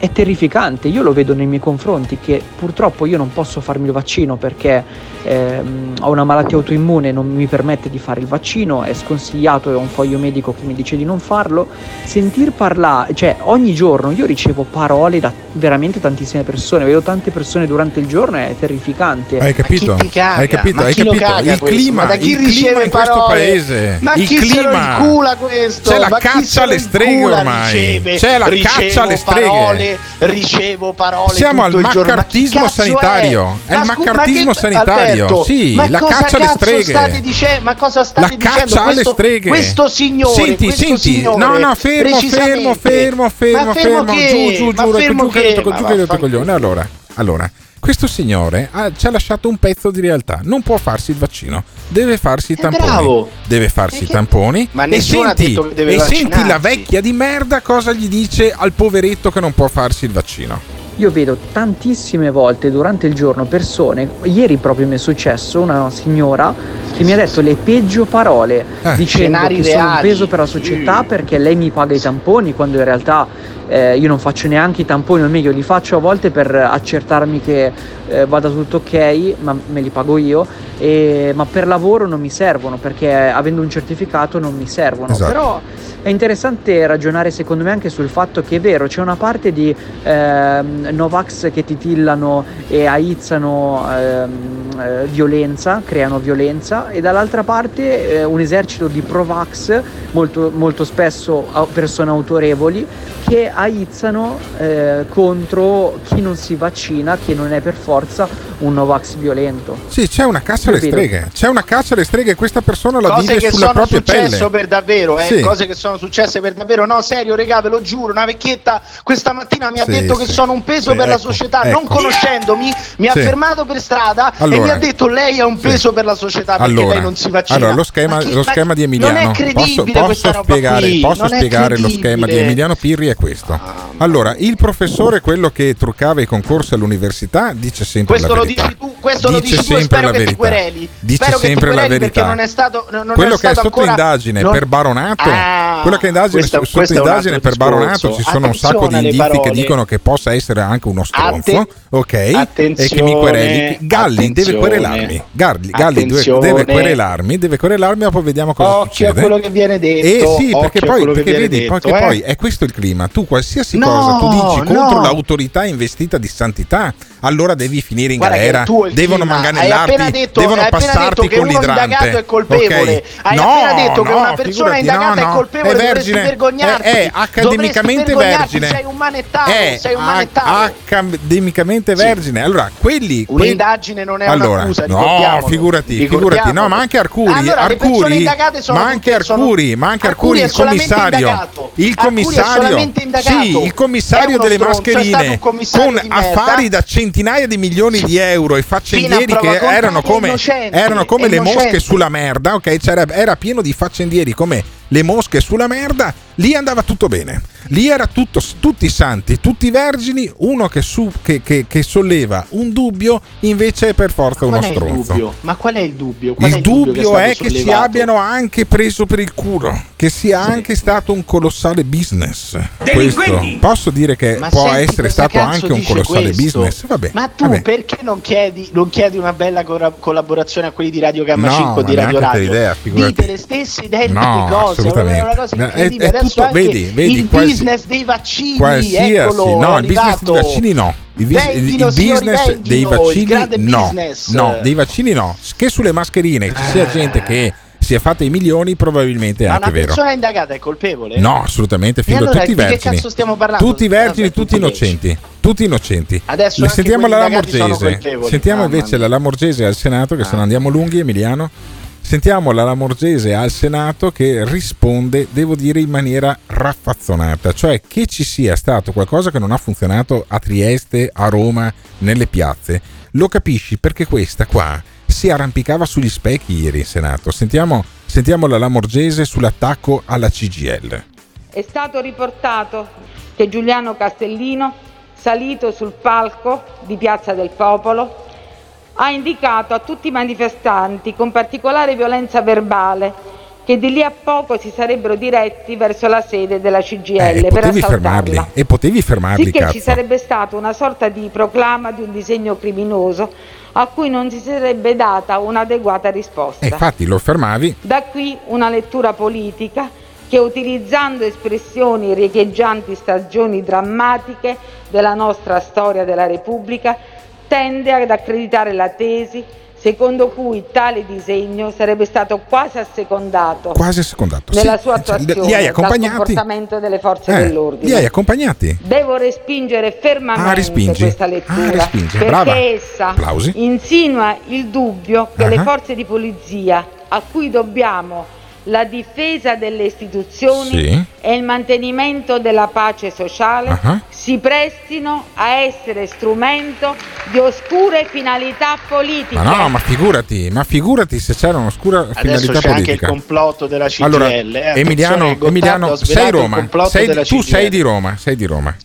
è terrificante. Io lo vedo nei miei confronti che purtroppo io non posso farmi il vaccino perché ehm, ho una malattia autoimmune, non mi permette di fare il vaccino, è sconsigliato, è un foglio medico che mi dice di non farlo. Sentir parlare, cioè ogni giorno io ricevo parole da veramente tantissime persone, vedo tante persone durante il giorno, è terrificante. Hai capito? Hai capito? Hai capito? Il clima, Ma da chi il clima riceve in questo parole? paese. Ma il chi se lo clima. incula questo? C'è la Ma caccia alle streghe ormai. riceve? C'è la caccia alle streghe. Ricevo parole Siamo al il maccartismo sanitario. È il Ma scu- maccartismo ma che- sanitario. Alberto, Sì, la caccia alle streghe. Dicendo, ma cosa state La dicendo? caccia alle Questo- streghe. Questo signore, Senti, questo senti. signore, no, no, fermo, fermo, precisamente. fermo, fermo, Ma fermo. che? Giù, giù, Ma giù, fermo giù, che? giù, giù, Ma giù, giù, vaffanculo. coglione. Allora, allora. Questo signore ha- ci ha lasciato un pezzo di realtà. Non può farsi il vaccino, deve farsi i tamponi. bravo. Deve farsi i tamponi. Ma e senti, detto che deve e senti la vecchia di merda cosa gli dice al poveretto che non può farsi il vaccino. Io vedo tantissime volte durante il giorno persone, ieri proprio mi è successo una signora che mi ha detto le peggio parole dicendo Scenari che sono un reali. peso per la società perché lei mi paga i tamponi quando in realtà eh, io non faccio neanche i tamponi, o meglio li faccio a volte per accertarmi che eh, vada tutto ok, ma me li pago io, e- ma per lavoro non mi servono perché avendo un certificato non mi servono. Esatto. Però è interessante ragionare secondo me anche sul fatto che è vero, c'è una parte di ehm, Novax che titillano e aizzano ehm, eh, violenza, creano violenza e dall'altra parte eh, un esercito di Provax, molto, molto spesso persone autorevoli, che aizzano eh, contro chi non si vaccina, che non è per forza un Novax violento. Sì, c'è una caccia alle streghe. C'è una caccia alle streghe e questa persona la cose vive che sulla sono propria pelle. per davvero, eh, Sì. cose che sono successe per davvero. No, serio, regà, ve lo giuro. Una vecchietta questa mattina mi ha Sì, detto che sì. sono un peso Sì, per la ecco, società, ecco. non conoscendomi, mi ha fermato per strada e Allora. mi ha detto lei è un peso per la società perché Allora, lei non si vaccina. allora, lo schema, Ma che- lo ma schema di Non Emiliano. è Posso, credibile posso questa roba spiegare, qui, posso spiegare lo schema di. Emiliano Pirri? È questo. Allora, il professore, quello che truccava i concorsi all'università, dice sempre Questo la lo verità. dici tu, questo lo Dice dici tu e sempre spero la che ti quereli. Dice spero che sempre la verità. perché non è stato non quello è che è sotto indagine per baronato, Quello che è indagine, questo- sotto un indagine per baronato discorso. ci sono un sacco di indizi che parole. dicono che possa essere anche uno stronzo, Atte- ok? E che mi quereli. Galli deve attenzione. querelarmi. Galli, Galli deve, deve querelarmi, deve querelarmi e poi vediamo cosa Occhio a succede. quello che viene detto. Eh sì, perché poi, che perché vedi, detto, perché eh. poi è questo il clima. Tu qualsiasi No, cosa tu dici no. contro l'autorità investita di santità, allora devi finire in Guarda che galera. Devono manganellarti, detto, devono passarti che con l'idrante. Hai appena detto che una persona indagata è colpevole, è vergine. È, è accademicamente Dovresti vergognarti, vergine. Sei un manettato, È sei un manettato. accademicamente vergine. Allora, quelli. quelli- Un'indagine non è allora, un'accusa, no, figurati, figurati, no, ma anche Arcuri, Allora, Arcuri, ma anche Arcuri, ma anche Arcuri, il commissario, il commissario, sì, il commissario delle mascherine con affari da centinaia di milioni di euro e faccendieri che erano come, erano come le mosche sulla merda, ok? C'era, era pieno di faccendieri come le mosche sulla merda, lì andava tutto bene. Lì era tutto, tutti santi, tutti vergini, uno che, su- che- che- che solleva un dubbio invece è per forza uno è il stronzo. dubbio? Ma qual è il dubbio? Qual Il è dubbio che è stato che si abbiano anche preso per il culo, che sia anche stato un colossale business. Questo posso dire che Ma può senti essere stato anche un colossale questo? business. Vabbè, Ma tu vabbè. perché non chiedi, non chiedi una bella cora- collaborazione a quelli di Radio Gamma No, 5 o di Radio Radio? idea. Dite le stesse identiche No, cose, assolutamente. è una cosa È- incredibile. è Adesso tutto- vedi, vedi, il quasi- business dei vaccini, Qualsiasi, eccolo, no, il business dei vaccini no. Il, vis- il- il Vendino, signori, business dei vendino, il vaccini no. business. No, dei vaccini no. Che sulle mascherine ci sia gente che si è fatta i milioni, probabilmente è Ma anche una vero. persona indagata è colpevole? No, assolutamente, figo, allora tutti di che vergini. cazzo stiamo parlando? Tutti vergini, Vabbè, tutti tutti innocenti. Tutti innocenti. Adesso sentiamo la Lamorgese. Sentiamo invece mia. la Lamorgese al Senato, che se ne andiamo lunghi, Emiliano. Sentiamo la Lamorgese al Senato che risponde, devo dire, in maniera raffazzonata, cioè che ci sia stato qualcosa che non ha funzionato a Trieste, a Roma, nelle piazze. Lo capisci perché questa qua si arrampicava sugli specchi ieri in Senato. Sentiamo, sentiamo la Lamorgese sull'attacco alla CGL. È stato riportato che Giuliano Castellino, salito sul palco di Piazza del Popolo, ha indicato a tutti i manifestanti con particolare violenza verbale che di lì a poco si sarebbero diretti verso la sede della CGL Eh, per assaltarla. e potevi fermarli, Sì che cazzo. ci sarebbe stata una sorta di proclama di un disegno criminoso a cui non si sarebbe data un'adeguata risposta. E infatti lo fermavi Da qui una lettura politica che utilizzando espressioni riecheggianti stagioni drammatiche della nostra storia della Repubblica tende ad accreditare la tesi secondo cui tale disegno sarebbe stato quasi assecondato quasi secondato. nella Sì, sua attuazione li hai accompagnati? comportamento delle forze Eh, li hai dell'ordine. accompagnati? Devo respingere fermamente Ah, questa Ah, lettura respingi. perché Brava. essa Applausi. insinua il dubbio che le Ah. forze di polizia a cui dobbiamo la difesa delle istituzioni Sì. e il mantenimento della pace sociale Ah. si prestino a essere strumento di oscure finalità politiche. Ma no, ma figurati, ma figurati se c'era un'oscura Adesso finalità c'è anche il politica. complotto della CGL. allora, eh. Emiliano, Emiliano sei Roma, sei- tu CGL. sei di Roma, sei di Roma.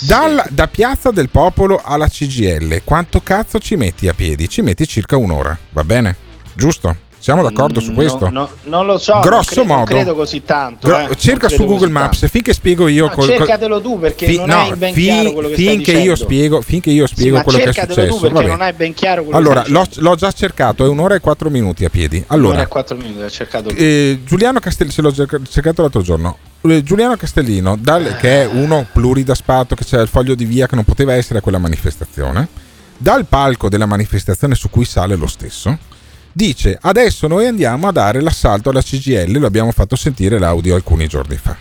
Dal- da Piazza del Popolo alla CGL, quanto cazzo ci metti a piedi? Ci metti circa un'ora, va bene? Giusto? Siamo d'accordo su Mm, questo? no, no, non lo so, non Grosso credo, non modo. credo così tanto. Gro- eh, cerca credo su Google Maps tanto. finché spiego io No, col- col- cercatelo tu perché fi- non no, hai ben fi- chiaro quello che finché io spiego finché io Sì, spiego ma quello che è cercatelo successo tu perché non hai ben chiaro quello allora che l'ho, l'ho già cercato è un'ora e quattro minuti a piedi Un'ora allora e quattro minuti, ho cercato eh, Giuliano Castellino, se l'ho cerca- cercato l'altro giorno. Eh, Giuliano Castellino, dal- che è uno pluridaspato, che c'era il foglio di via che non poteva essere a quella manifestazione, dal palco della manifestazione su cui sale lo stesso, dice adesso noi andiamo a dare l'assalto alla CGL, lo abbiamo fatto sentire l'audio alcuni giorni fa.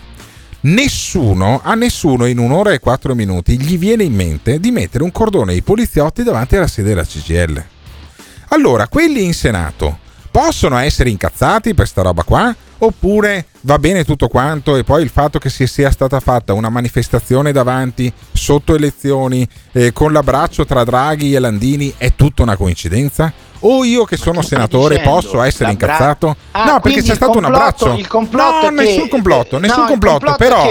Nessuno, a nessuno in un'ora e quattro minuti gli viene in mente di mettere un cordone ai poliziotti davanti alla sede della CGL. Allora, quelli in Senato possono essere incazzati per sta roba qua? Oppure va bene tutto quanto e poi il fatto che si sia stata fatta una manifestazione davanti sotto elezioni eh, con l'abbraccio tra Draghi e Landini è tutta una coincidenza? O io che sono senatore dicendo? posso essere incazzato? Ah, no, perché c'è stato un complotto- abbraccio. il complotto no, che- nessun complotto, no, nessun complotto, però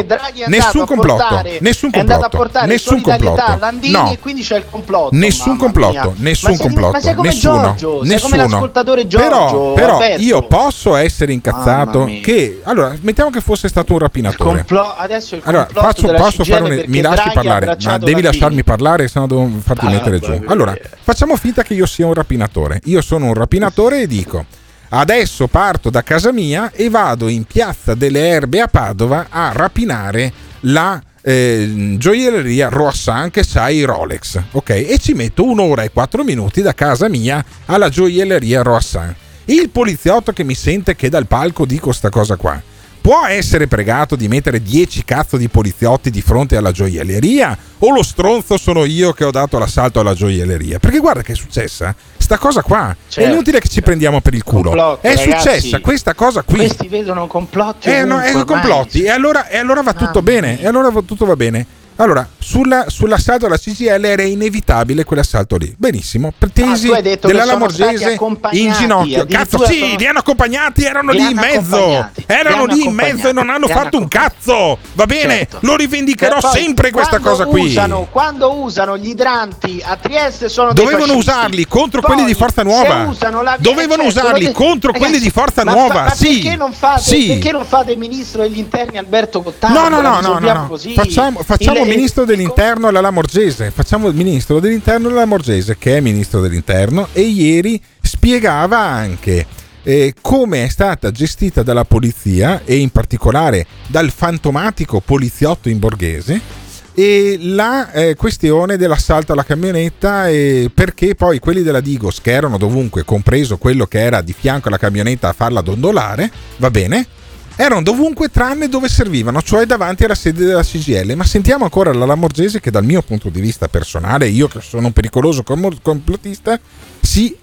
nessun complotto, portare- nessun complotto, nessun complotto. Landini No. e quindi c'è il complotto. Nessun complotto, nessun ma sei, complotto, ma sei come nessuno, Giorgio, nessuno. Giorgio. Però, però io posso essere incazzato che allora mettiamo che fosse stato un rapinatore. Adesso il Allora, complotto faccio, posso fare un, mi lasci parlare, ma devi lasciarmi parlare, se no devo farti Ah, mettere giù. Allora, facciamo finta che io sia un rapinatore. Io sono un rapinatore e dico: adesso parto da casa mia e vado in piazza delle Erbe a Padova a rapinare la eh, gioielleria Roassan che sa i Rolex, ok? E ci metto un'ora e quattro minuti da casa mia alla gioielleria Roassan. Il poliziotto che mi sente che dal palco dico sta cosa qua. Può essere pregato di mettere 10 cazzo di poliziotti di fronte alla gioielleria? O lo stronzo sono io che ho dato l'assalto alla gioielleria? Perché guarda che è successa sta cosa qua. Certo. è inutile che ci prendiamo per il culo. Complotto, è ragazzi. successa questa cosa qui. Questi vedono complotti. Eh, no, è ormai. complotti. E allora, e allora va tutto bene. E allora tutto va bene. Allora, sulla- sull'assalto alla CGL era inevitabile quell'assalto lì. Benissimo. Tesi Ah, della Lamorgese in ginocchio. Cazzo, sì, sono- li hanno accompagnati, erano lì in mezzo. Erano lì in mezzo e non hanno fatto un cazzo. Va bene, Certo. lo rivendicherò poi, sempre questa cosa qui. Usano, quando usano gli idranti a Trieste sono Dovevano usarli contro Poi, quelli di Forza Nuova. la- Dovevano certo, usarli de- contro Ragazzi, quelli di Forza ma Nuova. fa- ma sì. perché non fate, sì. perché non fate il ministro degli interni Alberto Gottardo? No, no, no, no, no, no. Facciamo, ministro dell'interno alla Lamorgese. Facciamo il ministro dell'interno alla Lamorgese, che è ministro dell'interno, e ieri spiegava anche eh, come è stata gestita dalla polizia e in particolare dal fantomatico poliziotto in borghese e la eh, questione dell'assalto alla camionetta e perché poi quelli della Digos che erano dovunque, compreso quello che era di fianco alla camionetta a farla dondolare, va bene, erano dovunque tranne dove servivano, cioè davanti alla sede della CGL. Ma sentiamo ancora la Lamorgese che dal mio punto di vista personale, io che sono un pericoloso com- complottista, si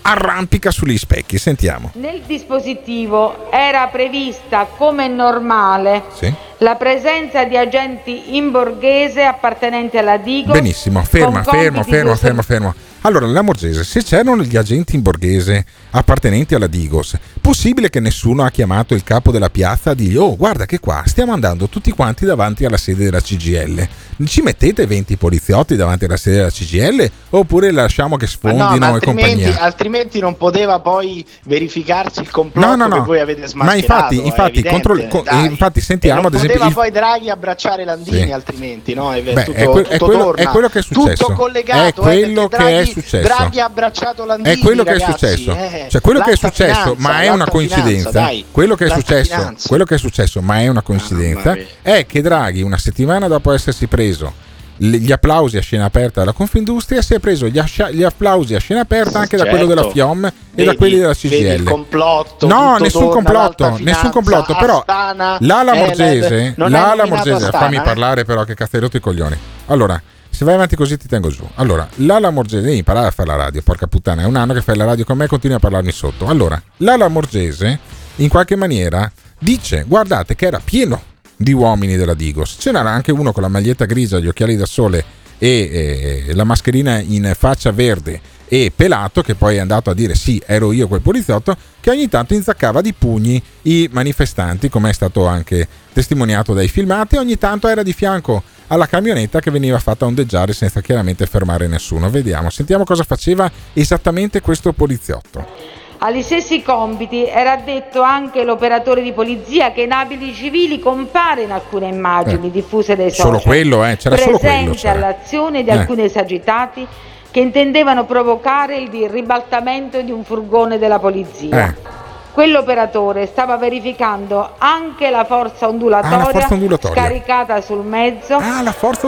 arrampica sugli specchi. Sentiamo. Nel dispositivo era prevista come normale Sì. la presenza di agenti in borghese appartenenti alla Digos. Benissimo, ferma, fermo, di fermo, fermo. Allora, la Morgese, se c'erano gli agenti in borghese appartenenti alla Digos, possibile che nessuno ha chiamato il capo della piazza a dirgli oh guarda che qua stiamo andando tutti quanti davanti alla sede della CGL. Ci mettete 20 poliziotti davanti alla sede della CGL oppure lasciamo che Ma sfondino no, ma e compagnia? altrimenti non poteva poi verificarsi il complotto No, no, che voi avete Ma smascherato. infatti, è infatti, evidente, contro- co- dai. infatti sentiamo ad esempio poteva il- poi Draghi abbracciare Landini Sì. altrimenti, no? È, Beh, tutto, è, que- è tutto quello, torna. è quello che è successo. Tutto collegato, è eh, quello perché che è successo. Draghi ha abbracciato Landini, è quello che è ragazzi, successo. eh. Cioè, quello che è successo, finanza, ma è una coincidenza. finanza, quello che è successo, finanza. quello che è successo, ma è una coincidenza, mia. è che Draghi, una settimana dopo essersi preso gli applausi a scena aperta dalla Confindustria, si è preso gli, ascia- gli applausi a scena aperta anche da quello Certo. della FIOM e Vedi- da quelli della CGL. complotto, no, nessun complotto, nessun complotto, però Astana, la Lamorgese, Eled, non la hai nominato Lamorgese, Astana, fammi eh? parlare però che cazzo hai rotto i coglioni. Allora, se vai avanti così ti tengo giù. Allora, la Lamorgese, devi imparare a fare la radio, porca puttana, è un anno che fai la radio con me e continui a parlarmi sotto. Allora, la Lamorgese, in qualche maniera, dice, guardate che era pieno di uomini della Digos. Ce n'era anche uno con la maglietta grigia, gli occhiali da sole e eh, la mascherina in faccia verde e pelato che poi è andato a dire sì ero io quel poliziotto che ogni tanto inzaccava di pugni i manifestanti come è stato anche testimoniato dai filmati ogni tanto era di fianco alla camionetta che veniva fatta ondeggiare senza chiaramente fermare nessuno vediamo sentiamo cosa faceva esattamente questo poliziotto Agli stessi compiti era addetto anche l'operatore di polizia che in abiti civili compare in alcune immagini Eh, diffuse dai social. solo quello, eh, c'era solo quello, presente c'era. all'azione di Eh. alcuni esagitati che intendevano provocare il ribaltamento di un furgone della polizia. Eh. Quell'operatore stava verificando anche la forza ondulatoria, Ah, la forza ondulatoria. scaricata sul mezzo Ah,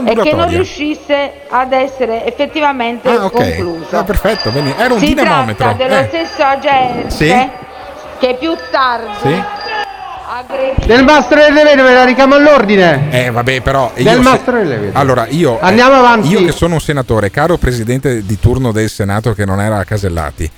e che non riuscisse ad essere effettivamente ah ok concluso. Ah, perfetto bene. era un si dinamometro dello Eh. stesso agente Sì. che più tardi Sì. Del mastro delle vedove la richiamo all'ordine. Eh, vabbè, però. io Del se- mastro delle vedove. Allora, io. eh, Andiamo avanti. Io che sono un senatore, caro presidente di turno del Senato che non era Casellati,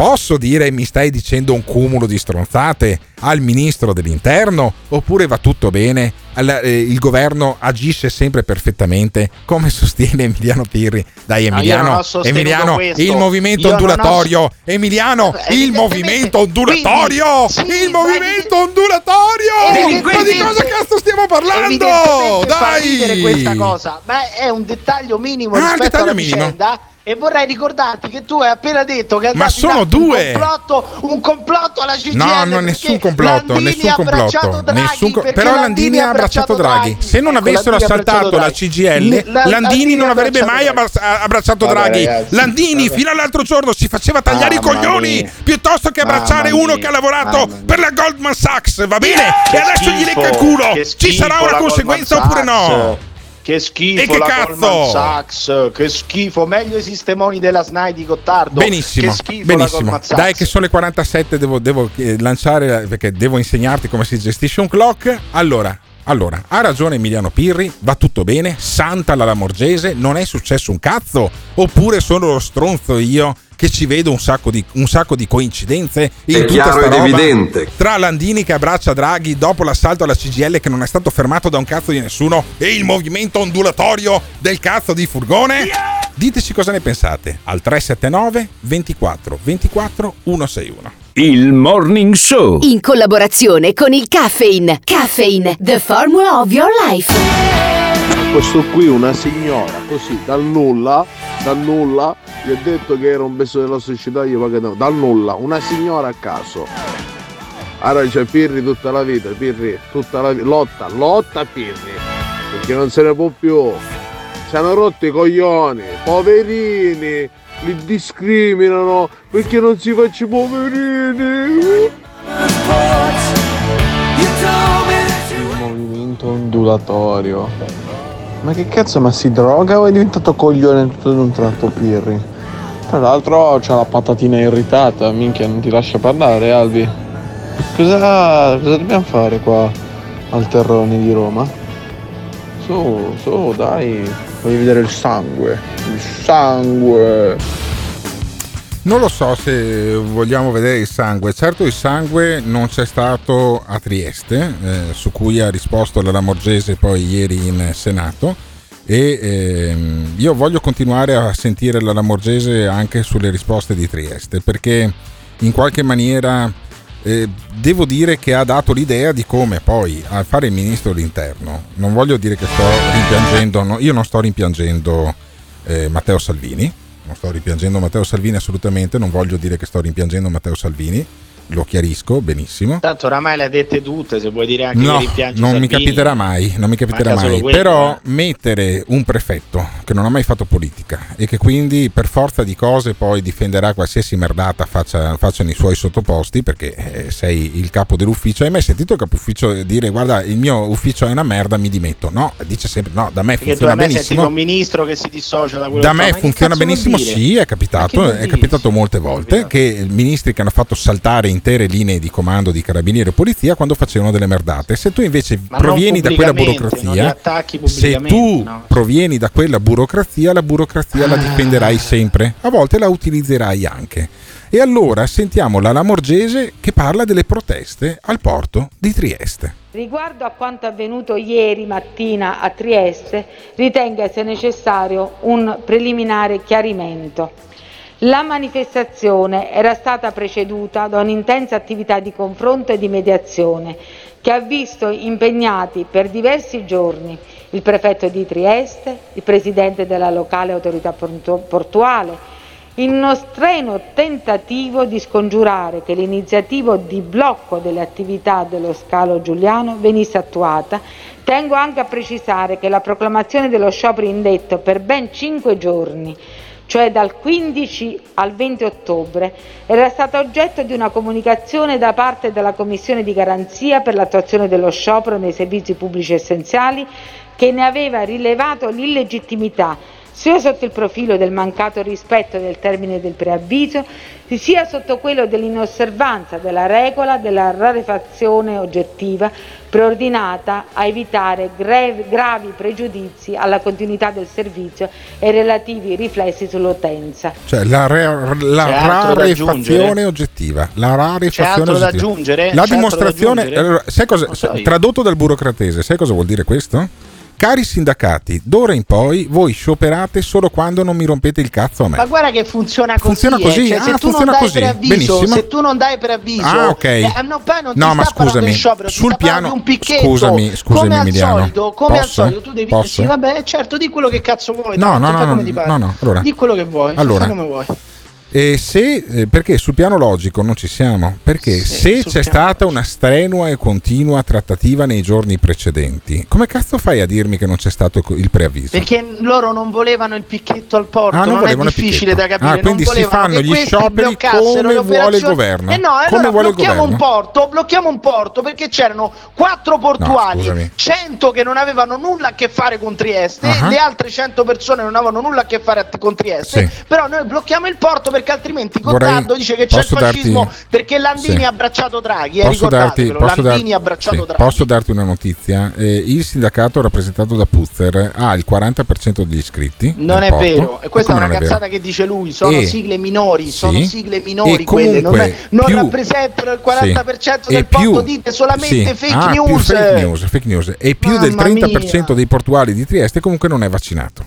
posso dire mi stai dicendo un cumulo di stronzate al ministro dell'interno? Oppure va tutto bene? Eh, il governo agisce sempre perfettamente, come sostiene Emiliano Pirri. Dai, No, Emiliano, sostenuto Emiliano, il movimento Io non ho- ondulatorio. Emiliano, il movimento ondulatorio. il movimento ondulatorio. Ma di cosa cazzo stiamo parlando? Dai! questa cosa, ma è un dettaglio minimo Ah, rispetto dettaglio alla minimo. vicenda. E vorrei ricordarti che tu hai appena detto che Ma sono due! Un complotto, un complotto alla CGIL No, no, nessun complotto, Landini nessun complotto. Draghi, nessun co- però Landini ha abbracciato Draghi. Se non Ecco, avessero Landini assaltato la Draghi. CGL, La- Landini non avrebbe mai abbracciato Vabbè, Draghi. ragazzi, Landini vabbè. fino all'altro giorno si faceva tagliare i coglioni mia. piuttosto che abbracciare uno che ha lavorato per la Goldman Sachs, va bene? E adesso gli lecca il culo. Ci sarà una conseguenza oppure no? Che schifo E che la cazzo? Goldman Sachs, che schifo, meglio i sistemoni della SNAI di Gottardo. Benissimo, benissimo. Dai che sono le 47, devo, devo, eh, lanciare perché devo insegnarti come si gestisce un clock. Allora, allora, ha ragione Emiliano Pirri, va tutto bene, santa la Lamorgese, non è successo un cazzo? Oppure sono lo stronzo io che ci vedo un sacco di, un sacco di coincidenze in È tutta ed roba? evidente. Tra Landini che abbraccia Draghi dopo l'assalto alla CGL che non è stato fermato da un cazzo di nessuno e il movimento ondulatorio del cazzo di furgone? Diteci cosa ne pensate al 379 24 24 161. Il Morning Show. In collaborazione con il Caffeine. Caffeine, the formula of your life. Questo qui una signora così dal nulla, dal nulla, gli ha detto che era un pezzo della società, gli pagano dal nulla, una signora a caso. Allora c'è Pirri tutta la vita, Pirri tutta la vita, lotta, lotta Pirri, perché non se ne può più. Si hanno rotto i coglioni, poverini, li discriminano perché non si faccia i poverini. Il movimento ondulatorio. Ma che cazzo, ma si droga o è diventato coglione tutto ad un tratto Pirri? Tra l'altro c'ha la patatina irritata, minchia non ti lascia parlare Albi. Cosa, cosa dobbiamo fare qua al terrone di Roma? Su, su, dai, voglio vedere il sangue. Il sangue. Non lo so se vogliamo vedere il sangue. Certo il sangue non c'è stato a Trieste, eh, su cui ha risposto la Lamorgese poi ieri in Senato. E ehm, io voglio continuare a sentire la Lamorgese anche sulle risposte di Trieste, perché in qualche maniera eh, devo dire che ha dato l'idea di come poi a fare il ministro dell'interno. Non voglio dire che sto rimpiangendo, no, io non sto rimpiangendo eh, Matteo Salvini, non sto rimpiangendo Matteo Salvini assolutamente, non voglio dire che sto rimpiangendo Matteo Salvini, lo chiarisco benissimo. Tanto oramai le ha dette tutte, se vuoi dire anche No, che rimpiangi non mi Salvini. capiterà mai, non mi capiterà mai. quello, Però eh. mettere un prefetto che non ha mai fatto politica e che quindi per forza di cose poi difenderà qualsiasi merdata faccia, facciano i suoi sottoposti perché eh, sei il capo dell'ufficio. Hai mai sentito il capo ufficio dire guarda il mio ufficio è una merda, mi dimetto? No, dice sempre no, da me Perché tu funziona mai sentito benissimo. un ministro che si dissocia da quello Da fa? me funziona benissimo, sì, è capitato, è capitato molte volte che ministri che hanno fatto saltare intere linee di comando di carabinieri e polizia quando facevano delle merdate. Se tu invece Ma provieni da quella burocrazia, se tu no? provieni da quella burocrazia, la burocrazia la difenderai sempre, a volte la utilizzerai anche. E allora sentiamo la Lamorgese che parla delle proteste al porto di Trieste. Riguardo a quanto avvenuto ieri mattina a Trieste, ritengo sia necessario un preliminare chiarimento. La manifestazione era stata preceduta da un'intensa attività di confronto e di mediazione che ha visto impegnati per diversi giorni il prefetto di Trieste, il presidente della locale autorità portu- portuale, in uno strenuo tentativo di scongiurare che l'iniziativa di blocco delle attività dello scalo Giuliano venisse attuata, tengo anche a precisare che la proclamazione dello sciopero indetto per ben cinque giorni, cioè dal 15 al 20 ottobre, era stata oggetto di una comunicazione da parte della Commissione di garanzia per l'attuazione dello sciopero nei servizi pubblici essenziali che ne aveva rilevato l'illegittimità sia sotto il profilo del mancato rispetto del termine del preavviso, sia sotto quello dell'inosservanza della regola della rarefazione oggettiva preordinata a evitare gravi pregiudizi alla continuità del servizio e relativi riflessi sull'utenza. Cioè la, re- la rarefazione oggettiva. La rarefazione altro da oggettiva. aggiungere? La C'è da dimostrazione. aggiungere? sai cosa, so tradotto dal burocratese, sai cosa vuol dire questo? Cari sindacati, d'ora in poi voi scioperate solo quando non mi rompete il cazzo a me. Ma guarda che funziona così. Funziona eh. così? Cioè, Ah, se tu funziona non dai così. preavviso, Benissimo. se tu non dai preavviso, Ah, ok. eh, no, No, ti ma scusami, sciopero, sul piano- un picchetto. scusami, scusami, come al Emiliano. solito, come al Posso? solito tu devi Posso? Sì, vabbè, certo, di quello che cazzo vuoi. No, no, no, no, no, no, allora. Di quello che vuoi, Allora. come vuoi. E se, eh, perché sul piano logico non ci siamo? Perché se sul c'è piano stata una strenua e continua trattativa nei giorni precedenti, come cazzo fai a dirmi che non c'è stato il preavviso? Perché loro non volevano il picchetto al porto, Ah, non non, è difficile da capire. Ah, quindi si fanno gli scioperi come le vuole il governo. Eh no, Come allora vuole il blocchiamo un porto, blocchiamo un porto perché c'erano quattro portuali, scusami. 100 che non avevano nulla a che fare con Trieste, Ah. le altre 100 persone non avevano nulla a che fare con Trieste, Sì. però noi blocchiamo il porto perché altrimenti Vorrei- Gottardo dice che c'è il posso darti- fascismo perché Landini Sì. ha abbracciato Draghi, eh, Posso darti, posso Landini dar- ha abbracciato sì, Draghi. posso darti una notizia? Eh, il sindacato rappresentato da Puzzer ha il 40% degli iscritti. Non è vero, e questa è una cazzata che dice lui, sono E- sigle minori, sono sì, sigle minori e quelle, non, è- non più- rappresentano il 40% Sì. del E più- porto, dite solamente fake Ah, news. fake news, fake news. E più del Mamma 30% dei portuali di Trieste comunque non è vaccinato.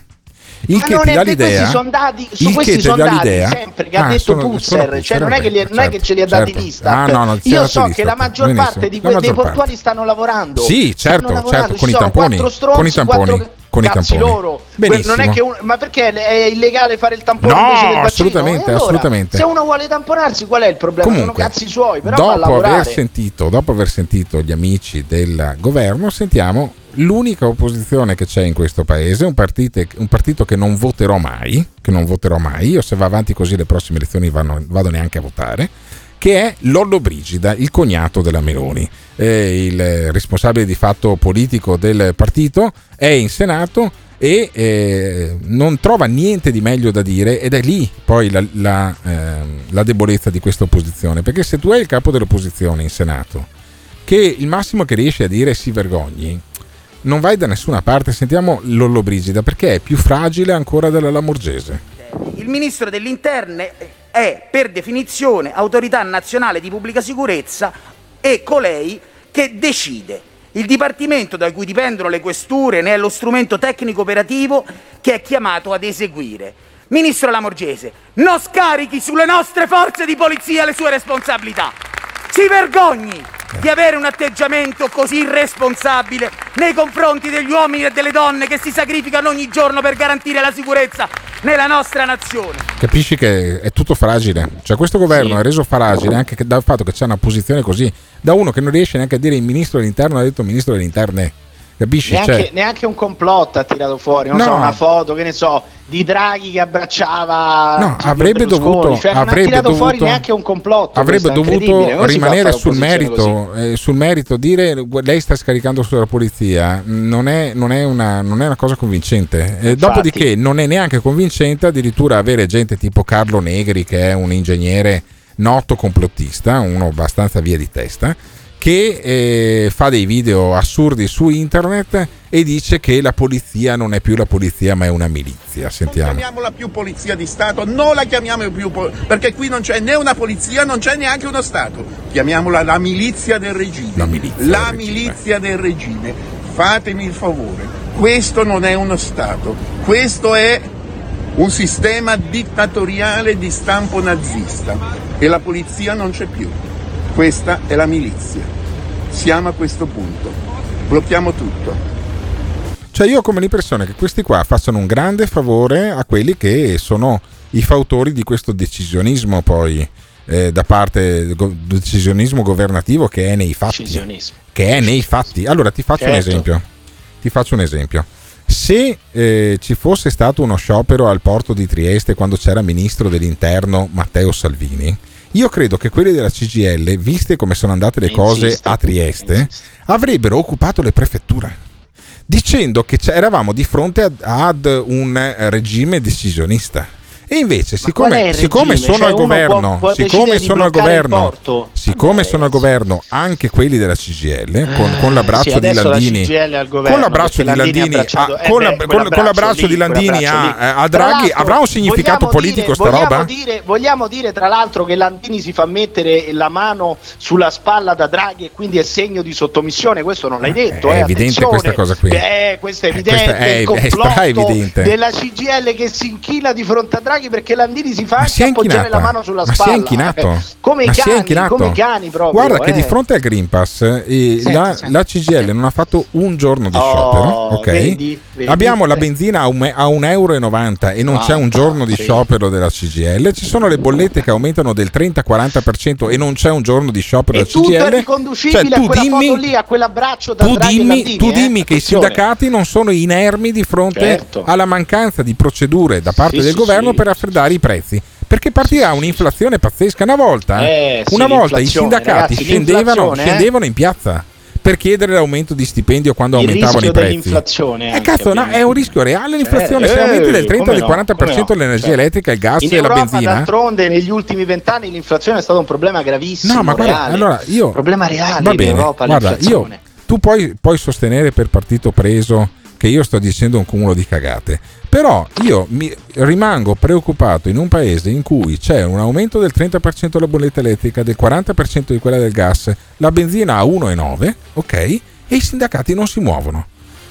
Il Ma che non ti è dà l'idea. questi sono dati, su questi sono dati l'idea- sempre che ha Ah, detto sono- sono Puzzer, cioè non è che, li- non è certo, che ce li ha dati certo. l'Istat. Ah, no, no, ce li ha Io so che la maggior parte di que- dei portuali stanno lavorando. Sì, certo, certo, con i sono tamponi, con i tamponi, con i cazzi tamponi. loro. Benissimo. Non è che un- ma perché è illegale fare il tampone No, assolutamente, allora, assolutamente. Se uno vuole tamponarsi, qual è il problema? Comunque, sono cazzi suoi, però dopo aver, sentito, dopo aver sentito gli amici del governo, sentiamo l'unica opposizione che c'è in questo paese, un partito, un partito che non voterò mai, che non voterò mai, io se va avanti così le prossime elezioni vanno- vado neanche a votare, che è Lollo Brigida, il cognato della Meloni, Eh, il responsabile di fatto politico del partito, è in Senato e eh, non trova niente di meglio da dire ed è lì poi la, la, ehm, la debolezza di questa opposizione, perché se tu hai il capo dell'opposizione in Senato, che il massimo che riesci a dire si vergogni, non vai da nessuna parte, sentiamo Lollo Brigida, perché è più fragile ancora della Lamorgese. Il ministro dell'interno è per definizione autorità nazionale di pubblica sicurezza e colei che decide. Il dipartimento da cui dipendono le questure ne è lo strumento tecnico operativo che è chiamato ad eseguire. Ministro Lamorgese, non scarichi sulle nostre forze di polizia le sue responsabilità. Si vergogni di avere un atteggiamento così irresponsabile nei confronti degli uomini e delle donne che si sacrificano ogni giorno per garantire la sicurezza nella nostra nazione. Capisci che è tutto fragile, cioè questo governo è reso fragile anche che- dal fatto che c'è una posizione così, da uno che non riesce neanche a dire il ministro dell'interno ha detto ministro dell'interno. Capisci? Neanche, Cioè, neanche un complotto ha tirato fuori, non No. so, una foto, che ne so, di Draghi che abbracciava No, avrebbe dovuto- cioè, non ha avrebbe tirato fuori dovuto- neanche un complotto. avrebbe dovuto rimanere sul merito, eh, sul merito, dire "Gu- lei sta scaricando sulla polizia, non è, non è una, non è una cosa convincente. Eh, dopodiché non è neanche convincente addirittura avere gente tipo Carlo Negri, che è un ingegnere noto complottista, uno abbastanza via di testa, che eh, fa dei video assurdi su internet e dice che la polizia non è più la polizia ma è una milizia. Sentiamo. chiamiamola più polizia di Stato, non la chiamiamo più po- perché qui non c'è né una polizia, non c'è neanche uno Stato. Chiamiamola la milizia del regime. La milizia La milizia del regime. Fatemi il favore. Questo non è uno Stato, questo è un sistema dittatoriale di stampo nazista e la polizia non c'è più. Questa è la milizia. Siamo a questo punto. Blocchiamo tutto. Cioè io ho come l'impressione che questi qua facciano un grande favore a quelli che sono i fautori di questo decisionismo poi eh, da parte go- decisionismo governativo che è nei fatti. Che è nei fatti. Allora ti faccio un Certo. esempio. Ti faccio un esempio. Se eh, ci fosse stato uno sciopero al porto di Trieste quando c'era ministro dell'interno Matteo Salvini, io credo che quelli della CGL, viste come sono andate le cose Insisto. a Trieste, avrebbero occupato le prefetture. dicendo che eravamo di fronte ad, ad un eh, regime decisionista. E invece, è siccome, siccome regime? sono Cioè, al governo, può- può siccome sono al governo, siccome sono al governo anche quelli della CGL, con, con l'abbraccio sì, di la Landini, è al governo, con l'abbraccio di Landini a- eh con, beh, la- con- con l'abbraccio lì, di Landini a, lì. a Tra Draghi avrà un significato politico dire- sta vogliamo roba? Dire, vogliamo dire tra l'altro che Landini si fa mettere la mano sulla spalla da Draghi e quindi è segno di sottomissione, questo non l'hai detto. è eh, evidente questa cosa qui. Beh, questo è Eh, evidente, questa è- il è complotto stra-evidente. della CGL che si inchina di fronte a Draghi perché Landini si fa Ma si anche è appoggiare la mano sulla ma è spalla. eh. Come i Ma è cani, inchinato. come i cani proprio. Guarda che eh. di fronte al Green Pass eh, la, la CGL non ha fatto un giorno di Oh, sciopero, ok? vedi, vedi, Abbiamo la benzina a un, me- a un euro e 90 e non Ah, c'è un giorno di sì. sciopero della CGL. Ci sono le bollette che aumentano del 30-40% e non c'è un giorno di sciopero E della tutto è CGL. riconducibile Cioè, a tu quella dimmi- foto lì, a quell'abbraccio da tu dimmi, Landini, tu eh? dimmi che i sindacati non sono inermi di fronte Certo. alla mancanza di procedure da parte Sì, del sì, governo per raffreddare i prezzi. Perché partirà un'inflazione pazzesca. Una volta, Eh, sì, una volta i l'inflazione, sindacati ragazzi, scendevano, l'inflazione, eh. scendevano in piazza per chiedere l'aumento di stipendio quando Il aumentavano i prezzi. dell'inflazione E anche, cazzo, no, è un rischio reale l'inflazione. Eh, Se aumenti del eh, 30 come del no, 40% come no, l'energia certo. elettrica, il gas e la Europa, benzina. d'altronde, negli ultimi vent'anni l'inflazione è stato un problema gravissimo. No, ma guarda, reale. allora io. problema reale Va in Europa. guarda, io. l'inflazione. Tu puoi, puoi sostenere per partito preso che io sto dicendo un cumulo di cagate. Però io mi rimango preoccupato in un paese in cui c'è un aumento del 30% della bolletta elettrica, del 40% di quella del gas, la benzina a 1,9, ok? E i sindacati non si muovono.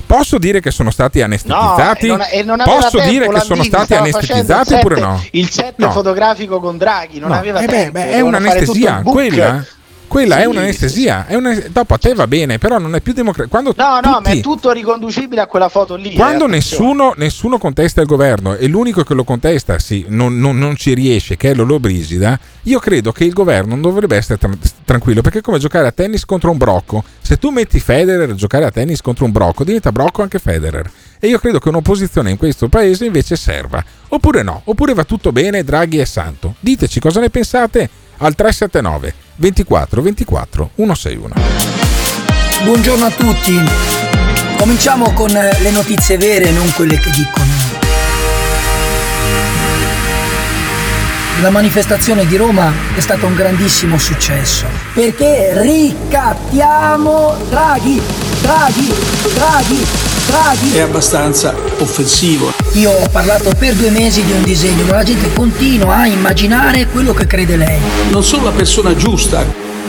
Posso dire che sono stati No, anestetizzati? e non, e non Posso tempo, dire che sono stati anestetizzati oppure no? Il set No. fotografico con Draghi non No, aveva eh beh, tempo. beh, è un'anestesia, book. Quella, quella è Sì, un'anestesia. è una- dopo a te va bene, però non è più democratico. No, no, ma tutti- è tutto riconducibile a quella foto lì. quando eh, nessuno, nessuno contesta il governo e l'unico che lo contesta sì, non, non- non ci riesce, che è Lolo Brisida, io credo che il governo non dovrebbe essere tra- tranquillo perché è come giocare a tennis contro un brocco. Se tu metti Federer a giocare a tennis contro un brocco, diventa brocco anche Federer. E io credo che un'opposizione in questo paese invece serva. Oppure no, oppure va tutto bene, Draghi è santo. Diteci cosa ne pensate al 379 24 24 161. Buongiorno a tutti. Cominciamo con eh, le notizie vere, non quelle che dicono. La manifestazione di Roma è stata un grandissimo successo perché ricattiamo Draghi, Draghi, Draghi, Draghi. È abbastanza offensivo. Io ho parlato per due mesi di un disegno, ma la gente continua a immaginare quello che crede lei. Non sono la persona giusta.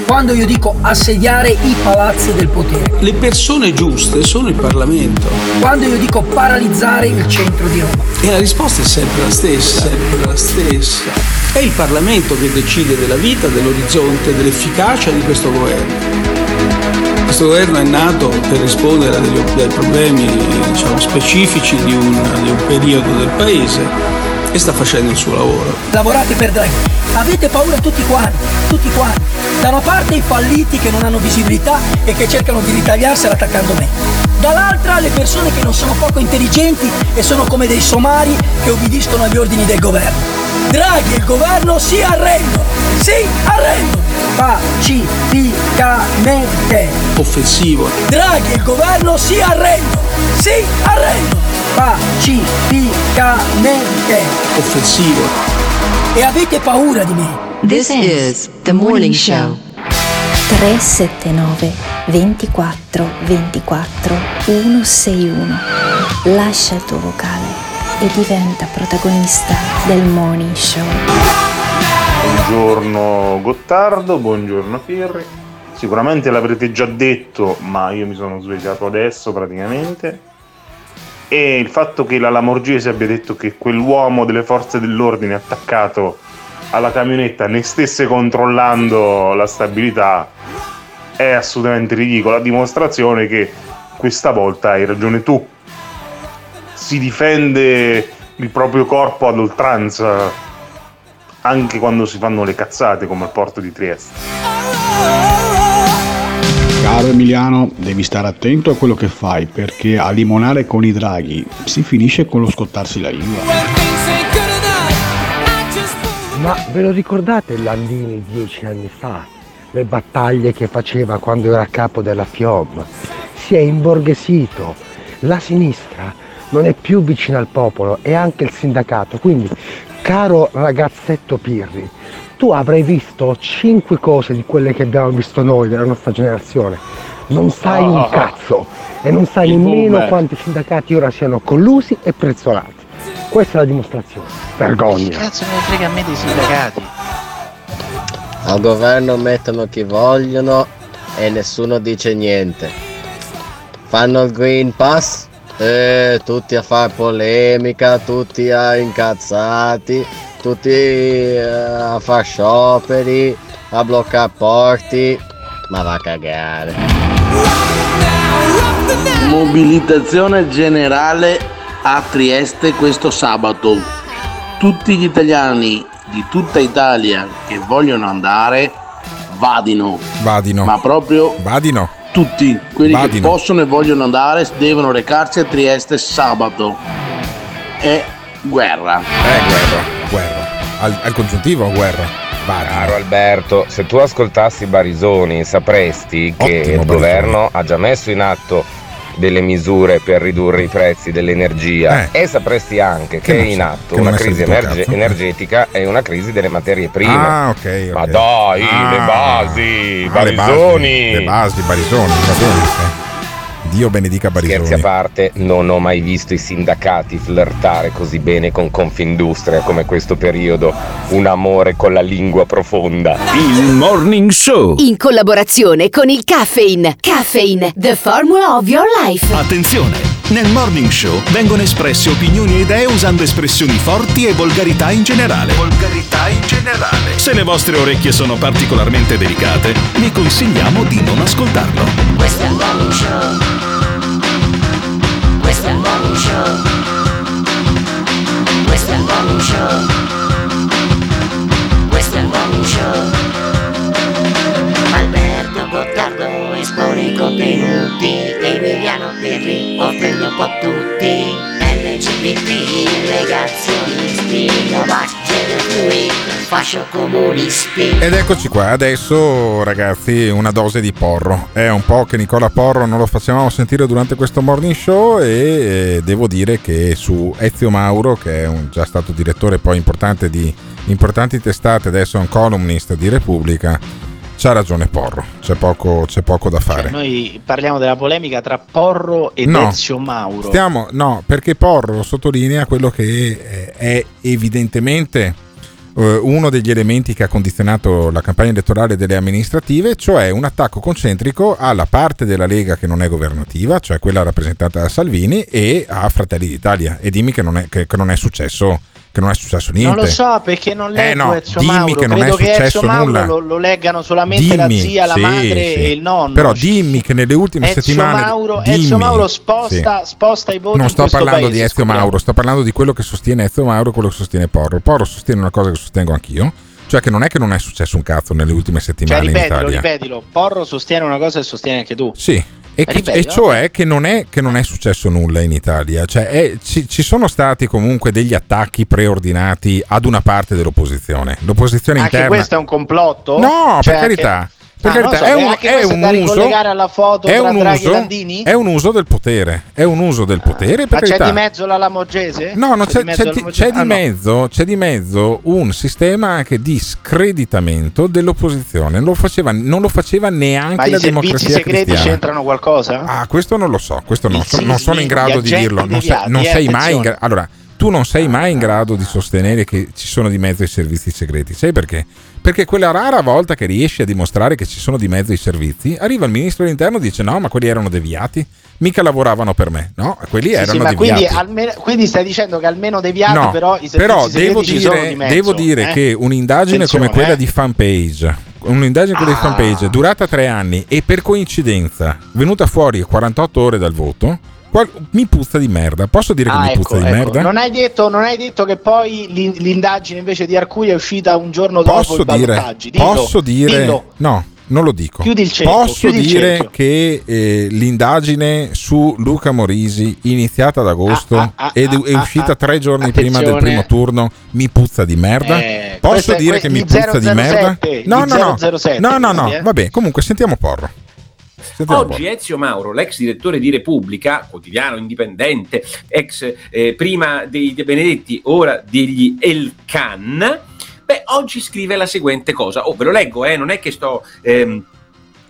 Quando io dico assediare i palazzi del potere. Le persone giuste sono il Parlamento. Quando io dico paralizzare il centro di Roma. E la risposta è sempre la stessa, sempre la stessa. È il Parlamento che decide della vita, dell'orizzonte, dell'efficacia di questo governo. Questo governo è nato per rispondere ai problemi diciamo, specifici di un, di un periodo del Paese e sta facendo il suo lavoro. Lavorate per Draghi. Avete paura tutti quanti, tutti quanti. Da una parte i falliti che non hanno visibilità e che cercano di ritagliarsela attaccando me. Dall'altra le persone che non sono poco intelligenti e sono come dei somari che obbediscono agli ordini del governo. Draghi e il governo si arrendono, si arrendono, pacificamente. Offensivo. Draghi e il governo si arrendono, si arrendono, pacificamente. Offensivo. E avete paura di me. This is the morning show. 379 24 24 161. Lascia il tuo vocale e diventa protagonista del morning show. Buongiorno Gottardo, buongiorno Pirri. Sicuramente l'avrete già detto, ma io mi sono svegliato adesso praticamente. E il fatto che la Lamorgese abbia detto che quell'uomo delle forze dell'ordine attaccato alla camionetta ne stesse controllando la stabilità è assolutamente ridicolo, a dimostrazione che questa volta hai ragione tu. Si difende il proprio corpo ad oltranza anche quando si fanno le cazzate come al porto di Trieste. Caro Emiliano, devi stare attento a quello che fai perché a limonare con i draghi si finisce con lo scottarsi la lingua. Ma ve lo ricordate Landini dieci anni fa? Le battaglie che faceva quando era a capo della FIOM? Si è imborghesito, la sinistra non è più vicina al popolo e anche il sindacato. Quindi, caro ragazzetto Pirri, tu avrai visto cinque cose di quelle che abbiamo visto noi della nostra generazione. Non sai un cazzo e non sai nemmeno quanti sindacati ora siano collusi e prezzolati. Questa è la dimostrazione. Vergogna. Cazzo me ne frega a me dei sindacati. Al governo mettono chi vogliono e nessuno dice niente. Fanno il Green Pass e tutti a far polemica, tutti a incazzati, tutti eh, a far scioperi, a bloccare porti. Ma va a cagare. Mobilitazione generale a Trieste questo sabato. Tutti gli italiani di tutta Italia che vogliono andare vadino. Vadino. Ma proprio Vadino. tutti quelli che Vadino. possono e vogliono andare devono recarsi a Trieste sabato. È guerra. Eh, guerra, guerra. Al, al congiuntivo guerra. Caro Alberto, se tu ascoltassi Barisoni sapresti che Ottimo, il governo ha già messo in atto delle misure per ridurre i prezzi dell'energia Eh. e sapresti anche che, Che è in atto che una crisi emerge- energetica e una crisi delle materie prime. Ah, ok, Ma ok. dai, Ah. le basi, Ah, le Barisoni. basi, le basi, Barisoni, va bene. Dio benedica Scherzi a Barisoni. parte, non ho mai visto i sindacati flirtare così bene con Confindustria come questo periodo. Un amore con la lingua profonda. Il Morning Show. In collaborazione con il Caffeine. Caffeine, the formula of your life. Attenzione! Nel Morning Show vengono espresse opinioni e idee usando espressioni forti e volgarità in generale. Volgarità in generale. Se le vostre orecchie sono particolarmente delicate, vi consigliamo di non ascoltarlo. Questo è il morning show. Questo è il morning show. Questo è il morning show. Questo è il morning show. Espone i contenuti. Emiliano Pirri offende un po' tutti. LGBT, negazionisti, Novax, gender fluid, fascio comunisti. Ed eccoci qua, adesso ragazzi una dose di porro. È un po' che Nicola Porro non lo facevamo sentire durante questo morning show e eh, devo dire che su Ezio Mauro, che è un- già stato direttore poi importante di importanti testate, adesso è un columnist di Repubblica, c'ha ragione Porro, c'è poco, c'è poco da fare. Noi parliamo della polemica tra Porro e No. Ezio Mauro. Stiamo, no, perché Porro sottolinea quello che eh, è evidentemente eh, uno degli elementi che ha condizionato la campagna elettorale delle amministrative, cioè un attacco concentrico alla parte della Lega che non è governativa, cioè quella rappresentata da Salvini, e a Fratelli d'Italia. E dimmi che non è, che- che non è successo. Che non è successo niente. Non lo so perché non leggo Eh no, Ezio dimmi Mauro. che non Credo è che successo Mauro nulla. lo, lo leggano solamente la Dimmi, zia, la sì, madre sì. e il nonno. Però dimmi che nelle ultime Ezio settimane. Mauro, dimmi, Ezio Mauro sposta, sì. sposta i voti Non in sto parlando paese, di Ezio. Mauro, sto parlando di quello che sostiene Ezio Mauro e quello che sostiene Porro. Porro sostiene una cosa che sostengo anch'io, cioè che non è che non è successo un cazzo nelle ultime Cioè, settimane in ripetilo, Italia. ripetilo. Porro sostiene una cosa e sostieni anche tu. Sì. E, che- e cioè che non, è, che non è successo nulla in Italia, cioè è- ci, ci sono stati comunque degli attacchi preordinati ad una parte dell'opposizione. L'opposizione Anche interna. questo è un complotto? No, Cioè, per carità. che- Per Ah, carità, so, è un, è un uso, alla foto è tra un uso- è un uso del potere. È un uso del potere. Per Ma c'è carità. di mezzo la Lamorgese? No, no, c'è, di mezzo c'è di, c'è di Ah, no. mezzo, c'è di mezzo un sistema anche di screditamento dell'opposizione. Non lo faceva, non lo faceva neanche Ma i la servizi democrazia segreti cristiana. c'entrano qualcosa? Ah, questo non lo so, questo no, so- non sono in grado di dirlo. Non sei, deviati, non eh, sei mai in grado. Allora, tu non sei mai in grado di sostenere che ci sono di mezzo i servizi segreti. Sai perché? Perché quella rara volta che riesci a dimostrare che ci sono di mezzo i servizi, arriva il ministro dell'interno e dice: No, ma quelli erano deviati, mica lavoravano per me. No, quelli Sì, sì, erano ma deviati. quindi, almeno- quindi stai dicendo che almeno deviati No, però i servizi però segreti devo ci sono dire, di mezzo, devo dire eh? che un'indagine Attenzione, come quella eh. di fanpage, un'indagine come Ah. fanpage durata tre anni e per coincidenza venuta fuori 48 ore dal voto, qual- mi puzza di merda. Posso dire che Ah, mi ecco, puzza di ecco. merda? Non hai, detto, non hai detto che poi l'in- l'indagine invece di Arcuri è uscita un giorno dopo Posso i dire. Dillo, posso dire, dillo. no, non lo dico. Chiudi il cerchio, Posso dire che eh, l'indagine su Luca Morisi, iniziata ad agosto Ah, ah, ah, ed è ah, uscita ah, tre giorni prima del attenzione. primo turno, mi puzza di merda? Eh, Posso è- dire que- che mi puzza di 007, merda? gli No, no, no. 007, No, no, no. eh. Vabbè, comunque sentiamo Porro. Sentiamo. Oggi Ezio Mauro, l'ex direttore di Repubblica, quotidiano indipendente, ex eh, prima dei De Benedetti, ora degli Elkan, beh, oggi scrive la seguente cosa. Oh, ve lo leggo, eh, non è che sto... ehm,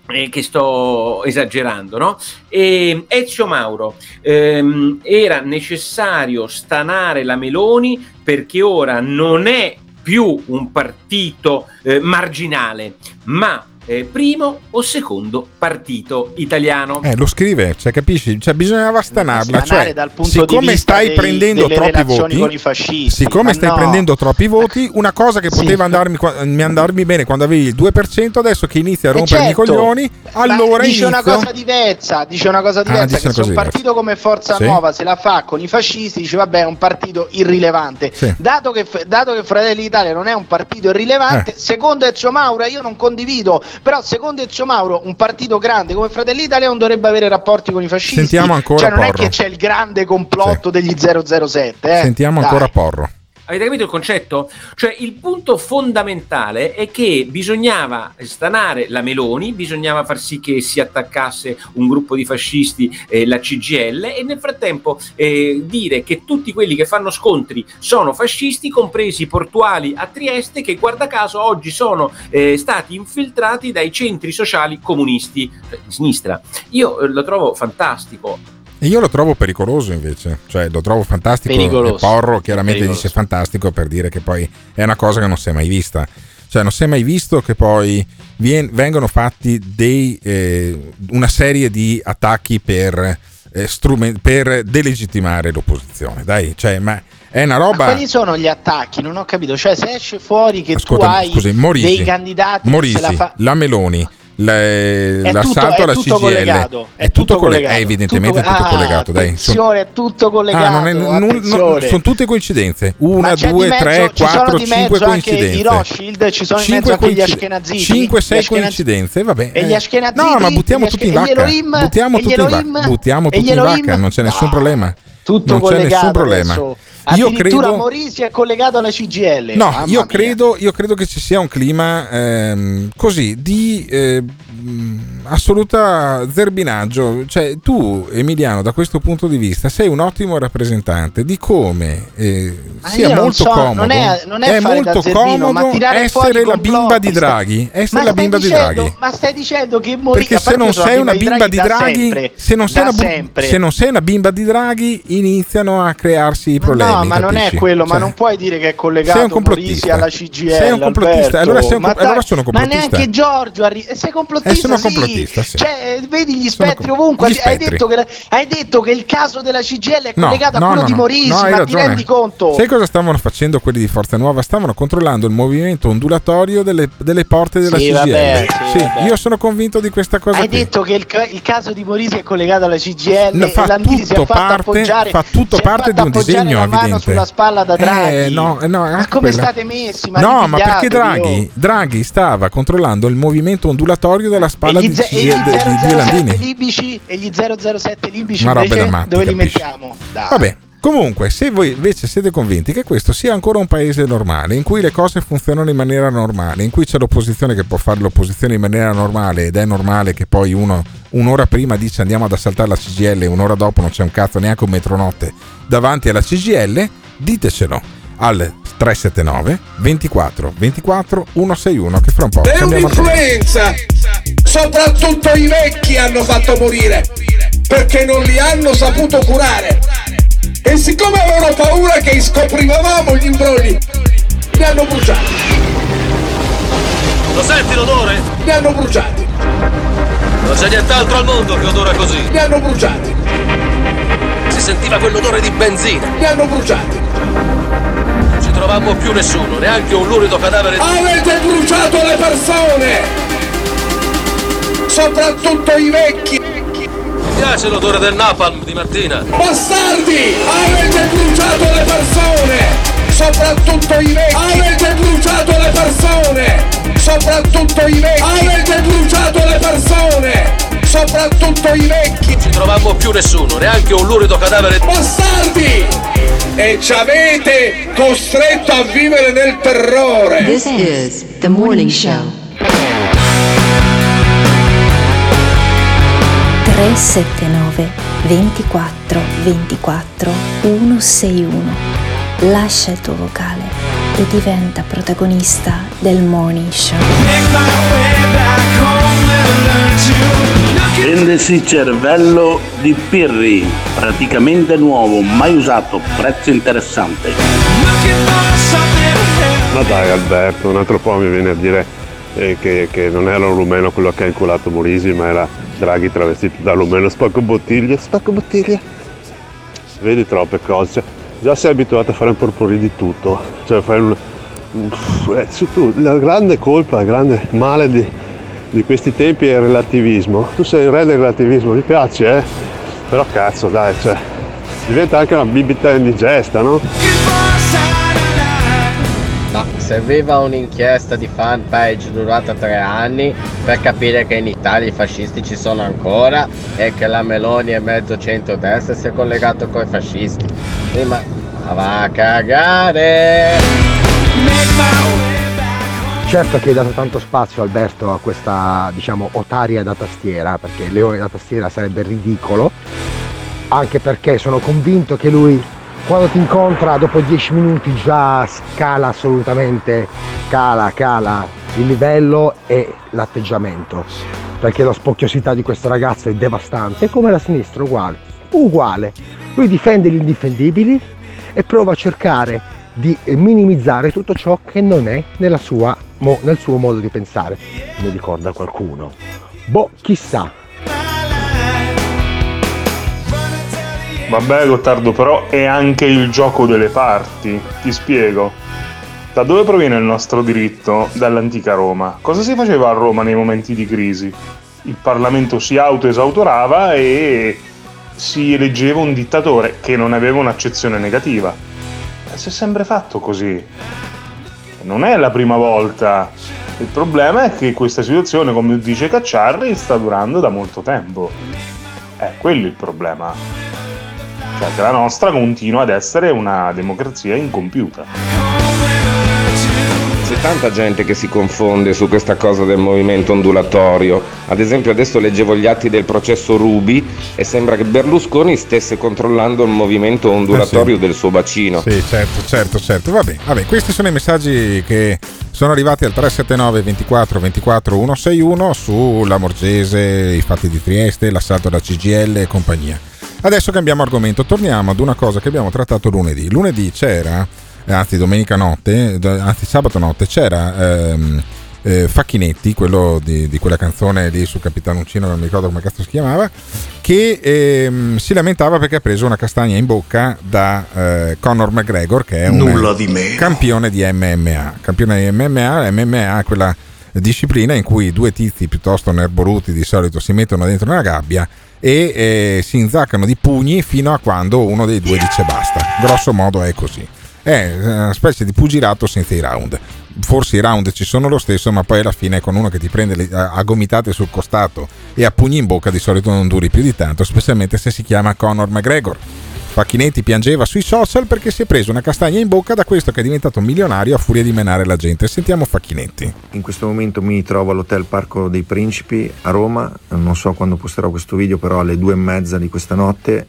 eh, che sto esagerando, no? E Ezio Mauro, ehm, era necessario stanare la Meloni perché ora non è più un partito eh, marginale, ma eh, primo o secondo partito italiano. Eh, lo scrive, cioè, capisci? Cioè, bisognava stanarla. Cioè, dal punto di siccome vista stai dei- prendendo troppi voti, con i fascisti, siccome stai no. prendendo troppi voti, una cosa che Sì. poteva andarmi, qua- andarmi bene quando avevi il 2%, adesso che inizia a Eh, rompermi certo. i coglioni, allora Ma dice una inizio- cosa diversa, dice una cosa Ah, diversa dice che una se un partito come Forza Sì. Nuova se la fa con i fascisti dice vabbè è un partito irrilevante. Sì. Dato, che, dato che Fratelli d'Italia non è un partito irrilevante, Eh. secondo Ezio Mauro io non condivido, però secondo Ezio Mauro un partito grande come Fratelli d'Italia non dovrebbe avere rapporti con i fascisti. Sentiamo ancora cioè non è Porro. che c'è il grande complotto degli 007. Eh. Sentiamo Dai. ancora Porro. Avete capito il concetto? Cioè il punto fondamentale è che bisognava stanare la Meloni, bisognava far sì che si attaccasse un gruppo di fascisti, eh, la CGL, e nel frattempo eh, dire che tutti quelli che fanno scontri sono fascisti, compresi i portuali a Trieste, che guarda caso oggi sono eh, stati infiltrati dai centri sociali comunisti cioè, di sinistra. Io eh, lo trovo fantastico. E io lo trovo pericoloso invece, cioè lo trovo fantastico. Pericoloso. E Porro chiaramente Pericoloso. dice fantastico per dire che poi è una cosa che non si è mai vista. Cioè non si è mai visto che poi vien- vengono fatti dei, eh, una serie di attacchi per, eh, strumen- per delegittimare l'opposizione. Dai, cioè, ma è una Ma roba... quali sono gli attacchi? Non ho capito. Cioè, se esce fuori che Ascolta, tu hai scusi, Morisi, dei candidati Morisi, la fa- la Meloni, la- tutto- l'assalto è alla tutto CGL collegato, è, è tutto tutto collegato, è evidentemente tutto- tutto ah, collegato. Dai, Sono- è tutto collegato. Ah, non è- non- non- sono tutte coincidenze. Una, due, mezzo- tre, quattro, cinque coincidenze. i Rothschild, ci sono in Cinque mezzo anche gli coincide- Ashkenaziti. Cinque, sei Gli Ashkenaz- coincidenze, vabbè. E gli eh. Ashkenaziti, No, ma buttiamo tutti in vacca. Buttiamo tutti in vacca. In non c'è nessun problema. Tutto non c'è nessun problema. Io Addirittura credo Morisi è collegato alla CGL. No, io credo, io credo che ci sia un clima ehm, così di eh, assoluta zerbinaggio. Cioè, tu, Emiliano, da questo punto di vista, sei un ottimo rappresentante di come eh, sia molto so, comodo. non è- non è da molto zerbino, comodo essere la bimba di Draghi. Essere Ma la stai bimba di dicendo- Draghi. Ma stai dicendo che Morisi Perché se non sei una bimba di Draghi, se non sei una bimba di Draghi, iniziano a crearsi i problemi. No, ma non è capisci? quello, ma Cioè, non puoi dire che è collegato. Morisi alla CGL. Sei un complottista, allora sei un ma, allora sono ma complottista. neanche Giorgio arri- eh, sei complottista. Eh, sono sì. complottista, sì. Cioè, vedi gli spettri com- ovunque. gli Hai spettri. detto, che, hai detto che il caso della CGL è collegato no, a quello no, di. Morisi, No, hai ma ti ragione. rendi conto? Sai cosa stavano facendo quelli di Forza Nuova? Stavano controllando il movimento ondulatorio delle, delle porte della Sì, CGL. vabbè, sì, vabbè. io sono convinto di questa cosa Hai qui. detto che il, il caso di Morisi è collegato alla CGL No, fa e tutto parte- fa tutto parte di un disegno mano sulla spalla da Draghi. Eh, no, eh, no, ma come quella- state messi? Ma no, ma perché Draghi. Draghi stava controllando il movimento ondulatorio della spalla e di, gli, ze- e di, gli di- di 007 Landini. libici e gli 007 libici Una roba invece da matti, dove li capisci? mettiamo? Dai. Vabbè, comunque, se voi invece siete convinti che questo sia ancora un paese normale, in cui le cose funzionano in maniera normale, in cui c'è l'opposizione che può fare l'opposizione in maniera normale ed è normale che poi uno un'ora prima dice andiamo ad assaltare la CGL e un'ora dopo non c'è un cazzo neanche un metronotte davanti alla CGL, ditecelo al 379 24 24 161 che fra un po' È un'influenza! Soprattutto i vecchi hanno fatto morire perché non li hanno saputo curare. E siccome avevano paura che scoprivamo gli imbrogli, li hanno bruciati. Lo senti l'odore? Li hanno bruciati. Non c'è nient'altro al mondo che odora così. Li hanno bruciati. Si sentiva quell'odore di benzina. Li hanno bruciati. Non ci trovammo più nessuno, neanche un lurido cadavere di... Avete bruciato le persone! Soprattutto i vecchi! Mi piace l'odore del napalm di mattina. Bastardi! Avete bruciato le persone! Soprattutto i vecchi! Avete bruciato le persone! Soprattutto i vecchi! Avete bruciato le persone! Soprattutto i vecchi! Non ci trovammo più nessuno, neanche un lurido cadavere di... Bastardi! E ci avete costretto a vivere nel terrore! This is the morning show. 379 24 24 161. Lascia il tuo vocale e diventa protagonista del Morning Show. Vendesi cervello di Pirri, praticamente nuovo, mai usato, prezzo interessante. Ma dai Alberto, un altro po' mi viene a dire eh, che, che non era un rumeno quello che ha inculato Morisi, ma era Draghi travestito da rumeno spacco bottiglie, spacco bottiglie. Vedi troppe cose. Già sei abituato a fare un porpori di tutto. Cioè fai un. eh, la grande colpa, il grande male di, di questi tempi è il relativismo. Tu sei il re del relativismo, mi piace, eh? Però cazzo, dai, cioè. Diventa anche una bibita indigesta, no? Ma serviva un'inchiesta di fanpage durata tre anni per capire che in Italia i fascisti ci sono ancora e che la Meloni è mezzo centrodestra e si è collegato con i fascisti. Sì, ma ma va a cagare! Certo che hai dato tanto spazio Alberto a questa diciamo otaria da tastiera, perché leone da tastiera sarebbe ridicolo, anche perché sono convinto che lui quando ti incontra dopo dieci minuti già scala assolutamente, cala, cala il livello e l'atteggiamento, perché la spocchiosità di questo ragazzo è devastante, come la sinistra uguale, uguale. Lui difende gli indifendibili e prova a cercare di minimizzare tutto ciò che non è nella sua mo- nel suo modo di pensare. Mi ricorda qualcuno. Boh, chissà. Vabbè Gottardo, però è anche il gioco delle parti. Ti spiego. Da dove proviene il nostro diritto? Dall'antica Roma. Cosa si faceva a Roma nei momenti di crisi? Il Parlamento si autoesautorava e si eleggeva un dittatore che non aveva un'accezione negativa. E si è sempre fatto così. Non è la prima volta. Il problema è che questa situazione, come dice Cacciarri, sta durando da molto tempo. È quello il problema. Cioè che la nostra continua ad essere una democrazia incompiuta. Tanta gente che si confonde su questa cosa del movimento ondulatorio. Ad esempio adesso leggevo gli atti del processo Rubi e sembra che Berlusconi stesse controllando il movimento ondulatorio Eh sì. del suo bacino. Sì, certo, certo, certo. Vabbè, vabbè, questi sono i messaggi che sono arrivati al 379 24 24 161 sulla Morgese, i fatti di Trieste, l'assalto da CGL e compagnia. Adesso cambiamo argomento, torniamo ad una cosa che abbiamo trattato lunedì. Lunedì c'era, anzi domenica notte, anzi sabato notte, c'era ehm, eh, Facchinetti, quello di, di quella canzone lì su Capitano Uncino, non mi ricordo come cazzo si chiamava, che ehm, si lamentava perché ha preso una castagna in bocca da eh, Conor McGregor, che è un di campione di MMA. Campione di MMA, MMA è quella disciplina in cui due tizi piuttosto nerboruti di solito si mettono dentro una gabbia e eh, si inzaccano di pugni fino a quando uno dei due dice basta. Grosso modo è così. È una specie di pugilato senza i round. Forse i round ci sono lo stesso, ma poi alla fine con uno che ti prende le- a a gomitate sul costato e a pugni in bocca di solito non duri più di tanto, specialmente se si chiama Conor McGregor. Facchinetti piangeva sui social perché si è preso una castagna in bocca da questo che è diventato milionario a furia di menare la gente. Sentiamo Facchinetti. In questo momento mi trovo all'Hotel Parco dei Principi a Roma, non so quando posterò questo video, però alle due e mezza di questa notte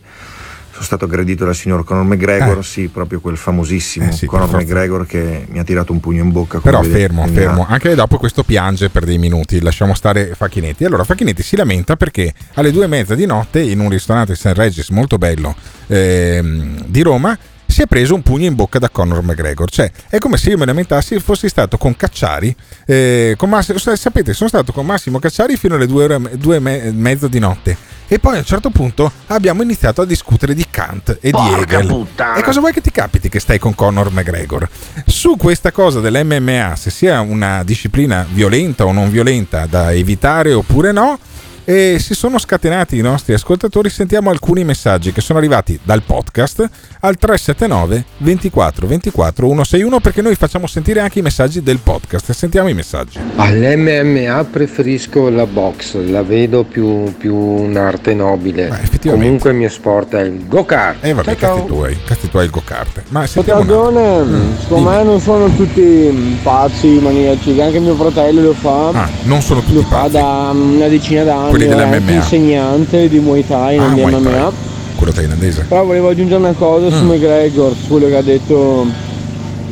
sono stato aggredito dal signor Conor McGregor, sì, proprio quel famosissimo Eh sì, Conor. McGregor che mi ha tirato un pugno in bocca. Però vedete, fermo, quindi fermo. Anche dopo questo piange per dei minuti. Lasciamo stare Facchinetti. Allora, Facchinetti si lamenta perché alle due e mezza di notte in un ristorante St. Regis molto bello ehm, di Roma si è preso un pugno in bocca da Conor McGregor. Cioè, è come se io me lamentassi fossi stato con Cacciari. eh, con Massimo, sapete, sono stato con Massimo Cacciari fino alle due, ore, due e e mezza di notte. E poi a un certo punto abbiamo iniziato a discutere di Kant e Porca di Hegel. puttana. E cosa vuoi che ti capiti che stai con Conor McGregor? Su questa cosa dell'MMA, se sia una disciplina violenta o non violenta da evitare oppure no, e si sono scatenati i nostri ascoltatori. Sentiamo alcuni messaggi che sono arrivati dal podcast al 379 24 24 161 perché noi facciamo sentire anche i messaggi del podcast. Sentiamo i messaggi. All'MMA preferisco la box, la vedo più, più un'arte nobile. Comunque il mio sport è il go-kart. E Eh, vabbè, Ciao, cazzi tuoi, cazzi tuoi il go-kart. Ma sentiamo Mm, secondo me non sono tutti pazzi, maniaci, che anche mio fratello lo fa. Ah, non sono tutti Lo fa da una decina d'anni. Quelli dell'MMA. insegnante di Muay Thai Ah, nel Muay MMA. Quello thailandese. Però volevo aggiungere una cosa su Mm. McGregor, su quello che ha detto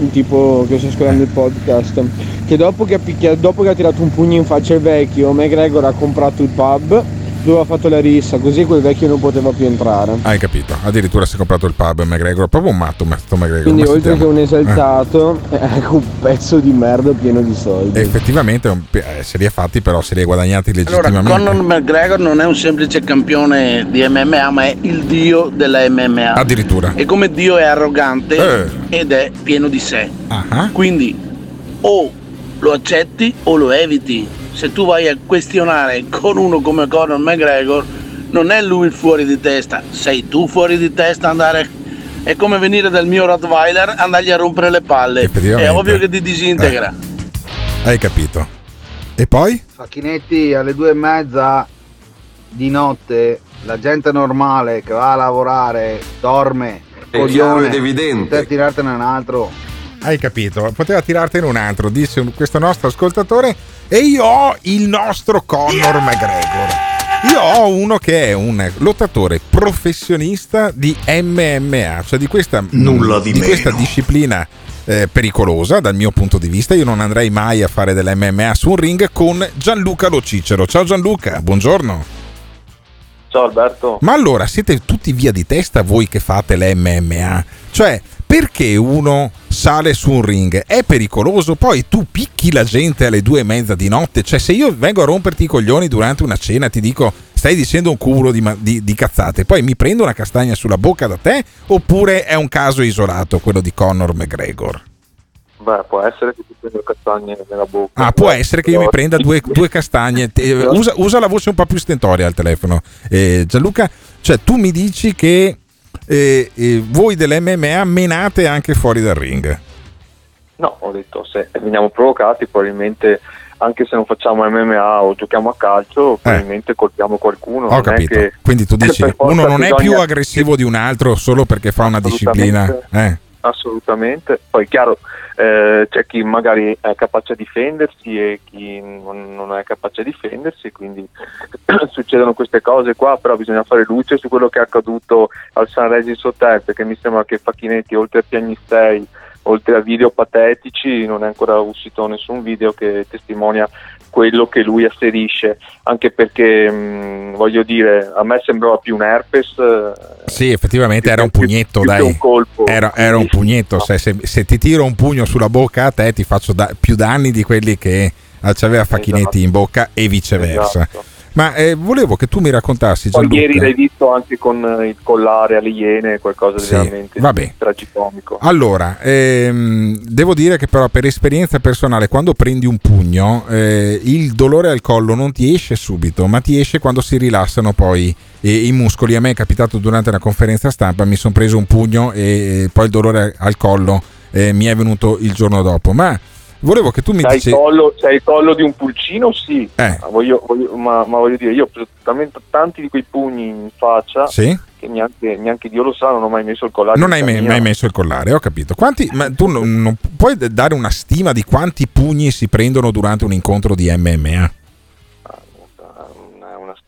il tipo che sta ascoltando il podcast. Che dopo che, ha dopo che ha tirato un pugno in faccia al vecchio, McGregor ha comprato il pub dove ha fatto la rissa, così quel vecchio non poteva più entrare. Hai capito? Addirittura si è comprato il pub McGregor, proprio un matto sto McGregor. Quindi oltre che un esaltato, è anche un pezzo di merda pieno di soldi. Eh, effettivamente eh, se li ha fatti, però se li ha guadagnati Allora, legittimamente. Conor McGregor non è un semplice campione di MMA, ma è il dio della MMA. Addirittura. E come dio è arrogante Eh. ed è pieno di sé. Ah. Quindi o lo accetti o lo eviti. Se tu vai a questionare con uno come Conor McGregor, non è lui il fuori di testa, sei tu fuori di testa andare. È come venire dal mio Rottweiler andargli a rompere le palle. È ovvio che ti disintegra. Hai capito? E poi? Facchinetti alle due e mezza di notte la gente normale che va a lavorare dorme È chiaro ed evidente per tirartene un altro Hai capito? Poteva tirartene un altro, disse un- questo nostro ascoltatore. E io ho il nostro Conor McGregor. Io ho uno che è un lottatore professionista di MMA, cioè di questa, Nulla di meno. questa disciplina eh, pericolosa dal mio punto di vista. Io non andrei mai a fare dell'MMA su un ring con Gianluca Lo Cicero. Ciao Gianluca, buongiorno. Ciao Alberto. Ma allora siete tutti via di testa voi che fate l'MMA? Cioè, perché uno sale su un ring? È pericoloso, poi tu picchi la gente alle due e mezza di notte. Cioè, se io vengo a romperti i coglioni durante una cena, ti dico stai dicendo un cumulo di, di- di cazzate, poi mi prendo una castagna sulla bocca da te? Oppure è un caso isolato quello di Conor McGregor? Beh, può essere che ti prendo castagne nella bocca. Ah, può essere che io mi prenda due, due castagne. Eh, Usa, usa la voce un po' più stentoria al telefono. Eh, Gianluca, cioè tu mi dici che eh, eh, voi dell'MMA menate anche fuori dal ring. No, ho detto se veniamo provocati, probabilmente anche se non facciamo MMA o giochiamo a calcio, probabilmente colpiamo qualcuno. Ho capito. che- Quindi tu dici uno non è più bisogna- aggressivo di un altro solo perché fa una disciplina. Eh. Assolutamente, poi chiaro eh, c'è chi magari è capace a difendersi e chi non, non è capace a difendersi, quindi succedono queste cose qua, però bisogna fare luce su quello che è accaduto al San Regis Hotel, perché mi sembra che Facchinetti oltre a piagnistei, oltre a video patetici, non è ancora uscito nessun video che testimonia quello che lui asserisce, anche perché mh, voglio dire, a me sembrava più un herpes. eh, Sì, effettivamente era un pugnetto, più dai. un colpo. Era, era un pugnetto. Se, se- se ti tiro un pugno sulla bocca a te, ti faccio da- più danni di quelli che eh, c'aveva Facchinetti in bocca e viceversa. Esatto. Ma eh, volevo che tu mi raccontassi, Poi Gianluca. ieri l'hai visto anche con eh, il collare alle iene, qualcosa di Sì, veramente vabbè. tragicomico. Allora, ehm, devo dire che però per esperienza personale, quando prendi un pugno, eh, il dolore al collo non ti esce subito, ma ti esce quando si rilassano poi eh, i muscoli. A me è capitato durante una conferenza stampa, mi sono preso un pugno e poi il dolore al collo eh, mi è venuto il giorno dopo. Ma volevo che tu mi dicessi... collo, c'hai il collo di un pulcino? Sì, Eh. ma, voglio, voglio- ma- ma voglio dire, io ho preso tanti di quei pugni in faccia Sì? che neanche, neanche Dio lo sa, non ho mai messo il collare. Non hai me- mai messo il collare, ho capito. Quanti, ma tu non, non puoi dare una stima di quanti pugni si prendono durante un incontro di MMA?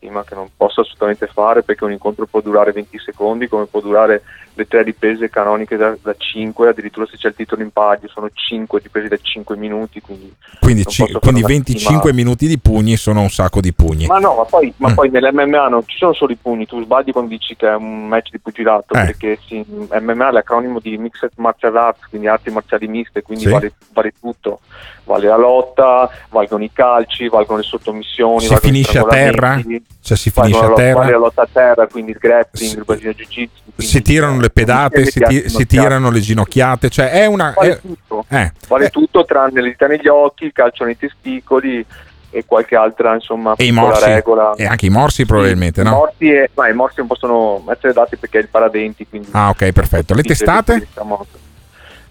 Stima che non posso assolutamente fare perché un incontro può durare 20 secondi come può durare le tre riprese canoniche da, da 5 addirittura se c'è il titolo in palio sono 5 riprese da 5 minuti quindi, Quindi, fare quindi una 25 stima. minuti di pugni sono un sacco di pugni. ma no ma poi, ma Mm. poi nell'MMA non ci sono solo i pugni tu sbagli quando dici che è un match di pugilato Eh. perché sì, MMA è l'acronimo di Mixed Martial Arts quindi arti marziali miste quindi Sì. vale, vale tutto vale la lotta valgono i calci valgono le sottomissioni Si finisce a terra? Cioè si finisce a terra? vale la lotta a terra quindi il grappling il brasiliano jiu jitsu Si tirano le pedate, si, ti- si tirano le ginocchiate, cioè è una... Vale è- tutto. eh, vale tutto tranne le dita negli occhi il calcio nei testicoli e qualche altra insomma e morsi, regola e anche i morsi probabilmente, I no? morsi, e- ma i morsi non possono essere dati perché è il paradenti quindi Ah ok, perfetto. Le testate?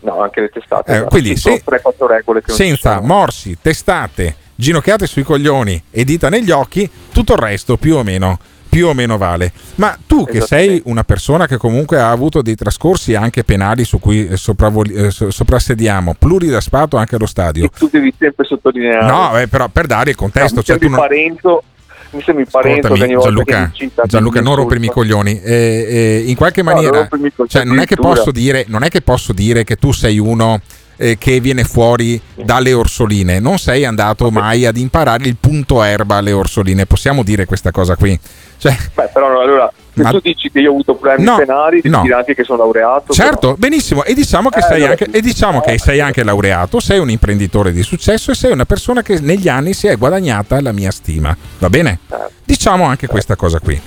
no anche le testate Eh, esatto. quindi se- 3-4 regole Senza morsi, testate, ginocchiate sui coglioni e dita negli occhi, tutto il resto più o meno, più o meno vale. Ma tu che sei una persona che comunque ha avuto dei trascorsi anche penali su cui eh, sopravvoli- eh, so- soprassediamo, pluridaspato anche allo stadio. tu devi sempre sottolineare No, eh, però per dare il contesto, mi cioè tu non... Parenzo mi sembri parente ogni volta Gianluca, cita, Gianluca, non rompermi i coglioni. Eh, eh, in qualche No, non maniera, i coglioni, cioè, non, è dire, non è che posso dire che tu sei uno eh, che viene fuori dalle orsoline. Non sei andato mai ad imparare il punto erba alle orsoline. Possiamo dire questa cosa qui? Cioè, Beh, però allora, se Ma- tu dici che io ho avuto problemi No, penali, devi no. dire anche che sono laureato. Certo, benissimo. E diciamo che, Eh, sei, anche, e diciamo che sei anche laureato, sei un imprenditore di successo e sei una persona che negli anni si è guadagnata la mia stima. Va bene? Certo. Diciamo anche questa cosa qui.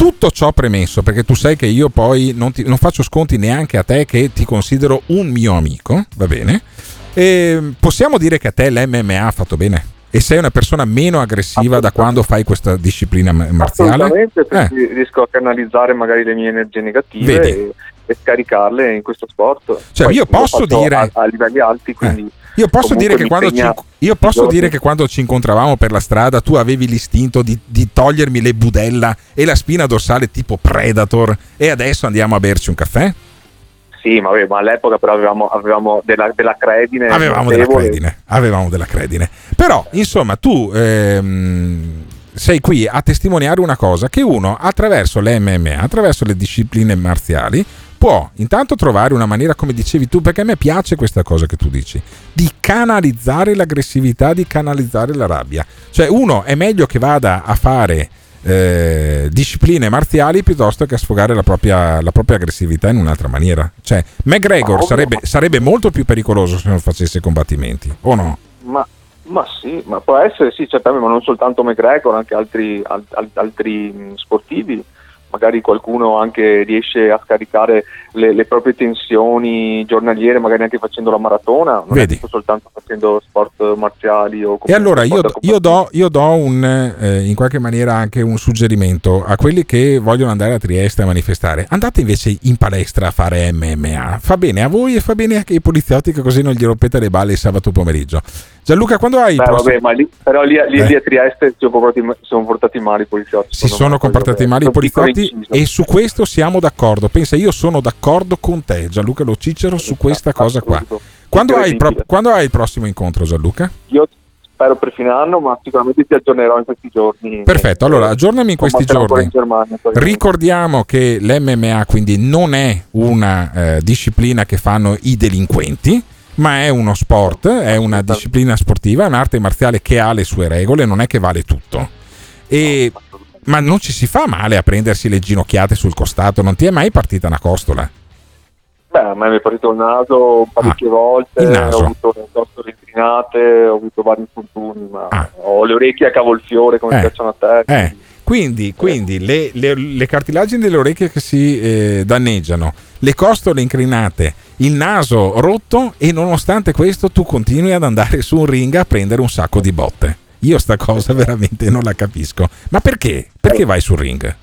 Tutto ciò premesso, perché tu sai che io poi non, ti- non faccio sconti neanche a te che ti considero un mio amico, va bene? E possiamo dire che a te l'MMA ha fatto bene? E sei una persona meno aggressiva da quando fai questa disciplina ma- marziale? Assolutamente, Eh. perché riesco a canalizzare magari le mie energie negative e, e scaricarle in questo sport. Cioè, Poi io posso dire- a, a livelli alti, quindi Io posso, dire che, quando ci, impegna io posso dire che quando ci incontravamo per la strada tu avevi l'istinto di, di togliermi le budella e la spina dorsale tipo Predator e adesso andiamo a berci un caffè? Sì, ma, ma all'epoca però avevamo, avevamo della, della credine. Avevamo della credine, avevamo della credine. Però, insomma, tu ehm, sei qui a testimoniare una cosa che uno attraverso le MMA, attraverso le discipline marziali, può intanto trovare una maniera, come dicevi tu, perché a me piace questa cosa che tu dici, di canalizzare l'aggressività, di canalizzare la rabbia. Cioè uno è meglio che vada a fare eh, discipline marziali piuttosto che a sfogare la propria, la propria aggressività in un'altra maniera. Cioè McGregor sarebbe, sarebbe molto più pericoloso se non facesse combattimenti, o no? Ma, ma sì, ma può essere sì, certamente, ma non soltanto McGregor, anche altri, al- al- altri sportivi. Magari qualcuno anche riesce a scaricare le, le proprie tensioni giornaliere, magari anche facendo la maratona, non Vedi. soltanto facendo sport marziali o E allora io, io do, io do un, eh, in qualche maniera anche un suggerimento a quelli che vogliono andare a Trieste a manifestare. Andate invece in palestra a fare MMA. Fa bene a voi e fa bene anche ai poliziotti che così non gli rompete le balle il sabato pomeriggio. Gianluca, quando hai... Beh, prossimo- vabbè, lì, però lì, lì, Eh. lì a Trieste si sono portati, si sono portati male i poliziotti. si sono comportati male i poliziotti e su questo siamo d'accordo. Pensa, io sono d'accordo con te, Gianluca Lo Cicero, su questa cosa qua. Quando hai, il pro- quando hai il prossimo incontro, Gianluca? Io spero per fine anno, ma sicuramente ti aggiornerò in questi giorni. Perfetto, allora aggiornami in questi giorni. in Germania. Ricordiamo che l'MMA quindi non è una eh, disciplina che fanno i delinquenti, ma è uno sport, è una disciplina sportiva, è un'arte marziale che ha le sue regole, non è che vale tutto. E- ma non ci si fa male a prendersi le ginocchiate sul costato, non ti è mai partita una costola? Beh, a me mi è partito il naso parecchie volte, Ah, il naso. ho avuto le costole inclinate, ho avuto vari infortuni, ma Ah. ho le orecchie a cavolfiore come Eh. piacciono a te. Eh, quindi, quindi le, le- le cartilagini delle orecchie che si eh, danneggiano, le costole inclinate, il naso rotto e nonostante questo tu continui ad andare su un ring a prendere un sacco di botte. Io sta cosa veramente non la capisco. Ma perché? Perché vai sul ring?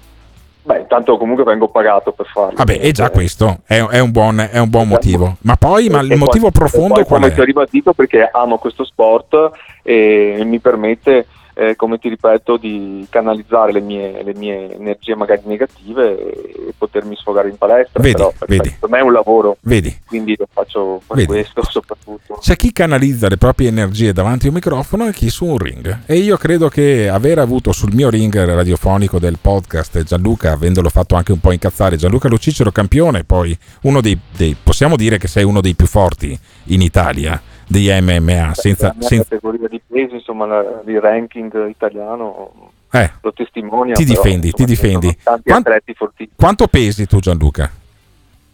Beh, intanto comunque vengo pagato per farlo. Vabbè, è già questo, è, è un buon, è un buon motivo. Ma poi, ma il poi- motivo e profondo poi, qual come è? ti ho ribadito perché amo questo sport e mi permette, eh, come ti ripeto, di canalizzare le mie, le mie energie magari negative e potermi sfogare in palestra. Vedi, Però, per, vedi. per me è un lavoro, Vedi? quindi lo faccio per Vedi. questo soprattutto. C'è chi canalizza le proprie energie davanti a un microfono e chi su un ring. E io credo che aver avuto sul mio ring radiofonico del podcast Gianluca, avendolo fatto anche un po' incazzare, Gianluca Lucicero campione, poi uno dei, dei- possiamo dire che sei uno dei più forti in Italia di MMA, senza, la senza- categoria di peso, insomma, il ranking italiano eh, lo testimonia. ti però, difendi, ti insomma, sono difendi. Tanti Quant- atleti fortissimi. Quanto pesi tu Gianluca?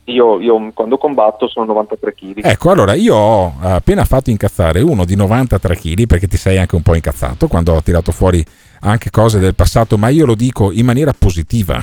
Io, io quando combatto sono 93 kg. Ecco, allora io ho appena fatto incazzare uno di 93 kg perché ti sei anche un po' incazzato quando ho tirato fuori anche cose del passato, ma io lo dico in maniera positiva.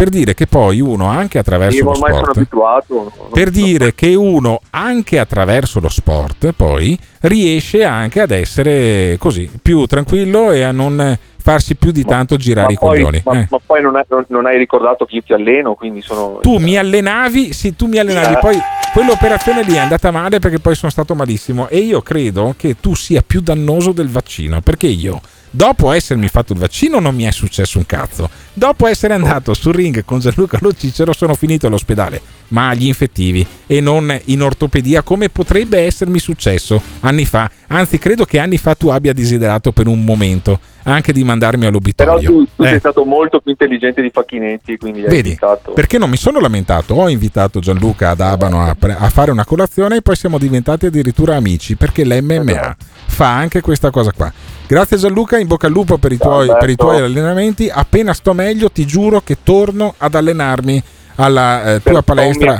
Per dire che poi uno anche attraverso Io lo sport abituato. per dire che uno anche attraverso lo sport poi riesce anche ad essere così più tranquillo e a non farsi più di tanto girare ma i poi, coglioni. ma, eh. ma poi non, hai, non- non hai ricordato che io ti alleno, quindi sono... Tu mi allenavi, sì, tu mi allenavi, Eh. poi quell'operazione lì è andata male perché poi sono stato malissimo e io credo che tu sia più dannoso del vaccino, perché io dopo essermi fatto il vaccino non mi è successo un cazzo. Dopo essere andato sul ring con Gianluca Lo Cicero sono finito all'ospedale ma agli infettivi e non in ortopedia come potrebbe essermi successo anni fa. Anzi, credo che anni fa tu abbia desiderato per un momento anche di mandarmi all'obitorio. Però tu, tu Eh. sei stato molto più intelligente di Facchinetti, quindi hai Vedi, invitato. perché non mi sono lamentato, ho invitato Gianluca ad Abano a, pre- a fare una colazione e poi siamo diventati addirittura amici perché l'MMA fa anche questa cosa qua. Grazie Gianluca, in bocca al lupo per i, tuoi, per i tuoi allenamenti. Appena sto meglio ti giuro che torno ad allenarmi alla eh, tua palestra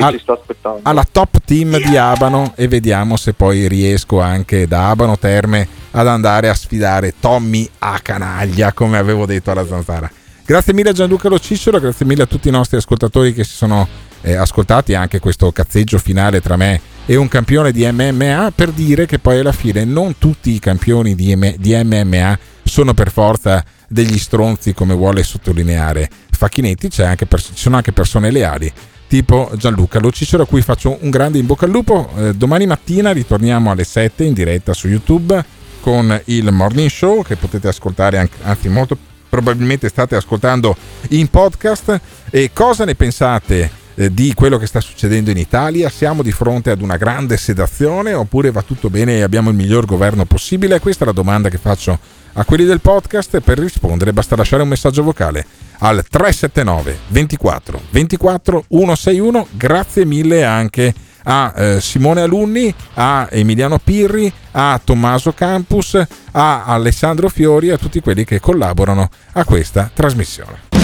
al- alla top team di Abano e vediamo se poi riesco anche da Abano Terme ad andare a sfidare Tommy a canaglia come avevo detto alla zanzara. Grazie mille a Gianluca Lo Cicero, grazie mille a tutti i nostri ascoltatori che si sono eh, ascoltati anche questo cazzeggio finale tra me e un campione di MMA per dire che poi alla fine non tutti i campioni di, M- di MMA sono per forza degli stronzi come vuole sottolineare Facchinetti, pers- ci sono anche persone leali tipo Gianluca Lo Cicero a cui faccio un grande in bocca al lupo. Eh, domani mattina ritorniamo alle 7 in diretta su YouTube con il Morning Show che potete ascoltare anche, anzi molto probabilmente state ascoltando in podcast e cosa ne pensate di quello che sta succedendo in Italia? Siamo di fronte ad una grande sedazione oppure va tutto bene e abbiamo il miglior governo possibile? Questa è la domanda che faccio a quelli del podcast. Per rispondere basta lasciare un messaggio vocale al 379 24 24 161. Grazie mille anche a eh, Simone Alunni, a Emiliano Pirri, a Tommaso Campus, a Alessandro Fiori e a tutti quelli che collaborano a questa trasmissione.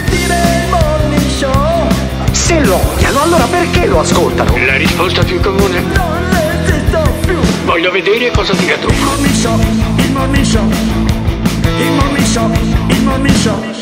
Se lo odiano, allora perché lo ascoltano? La risposta più comune? Non resisto più. Voglio vedere cosa dirà tu. Il morning show, il morning show. Il morning show, il morning show.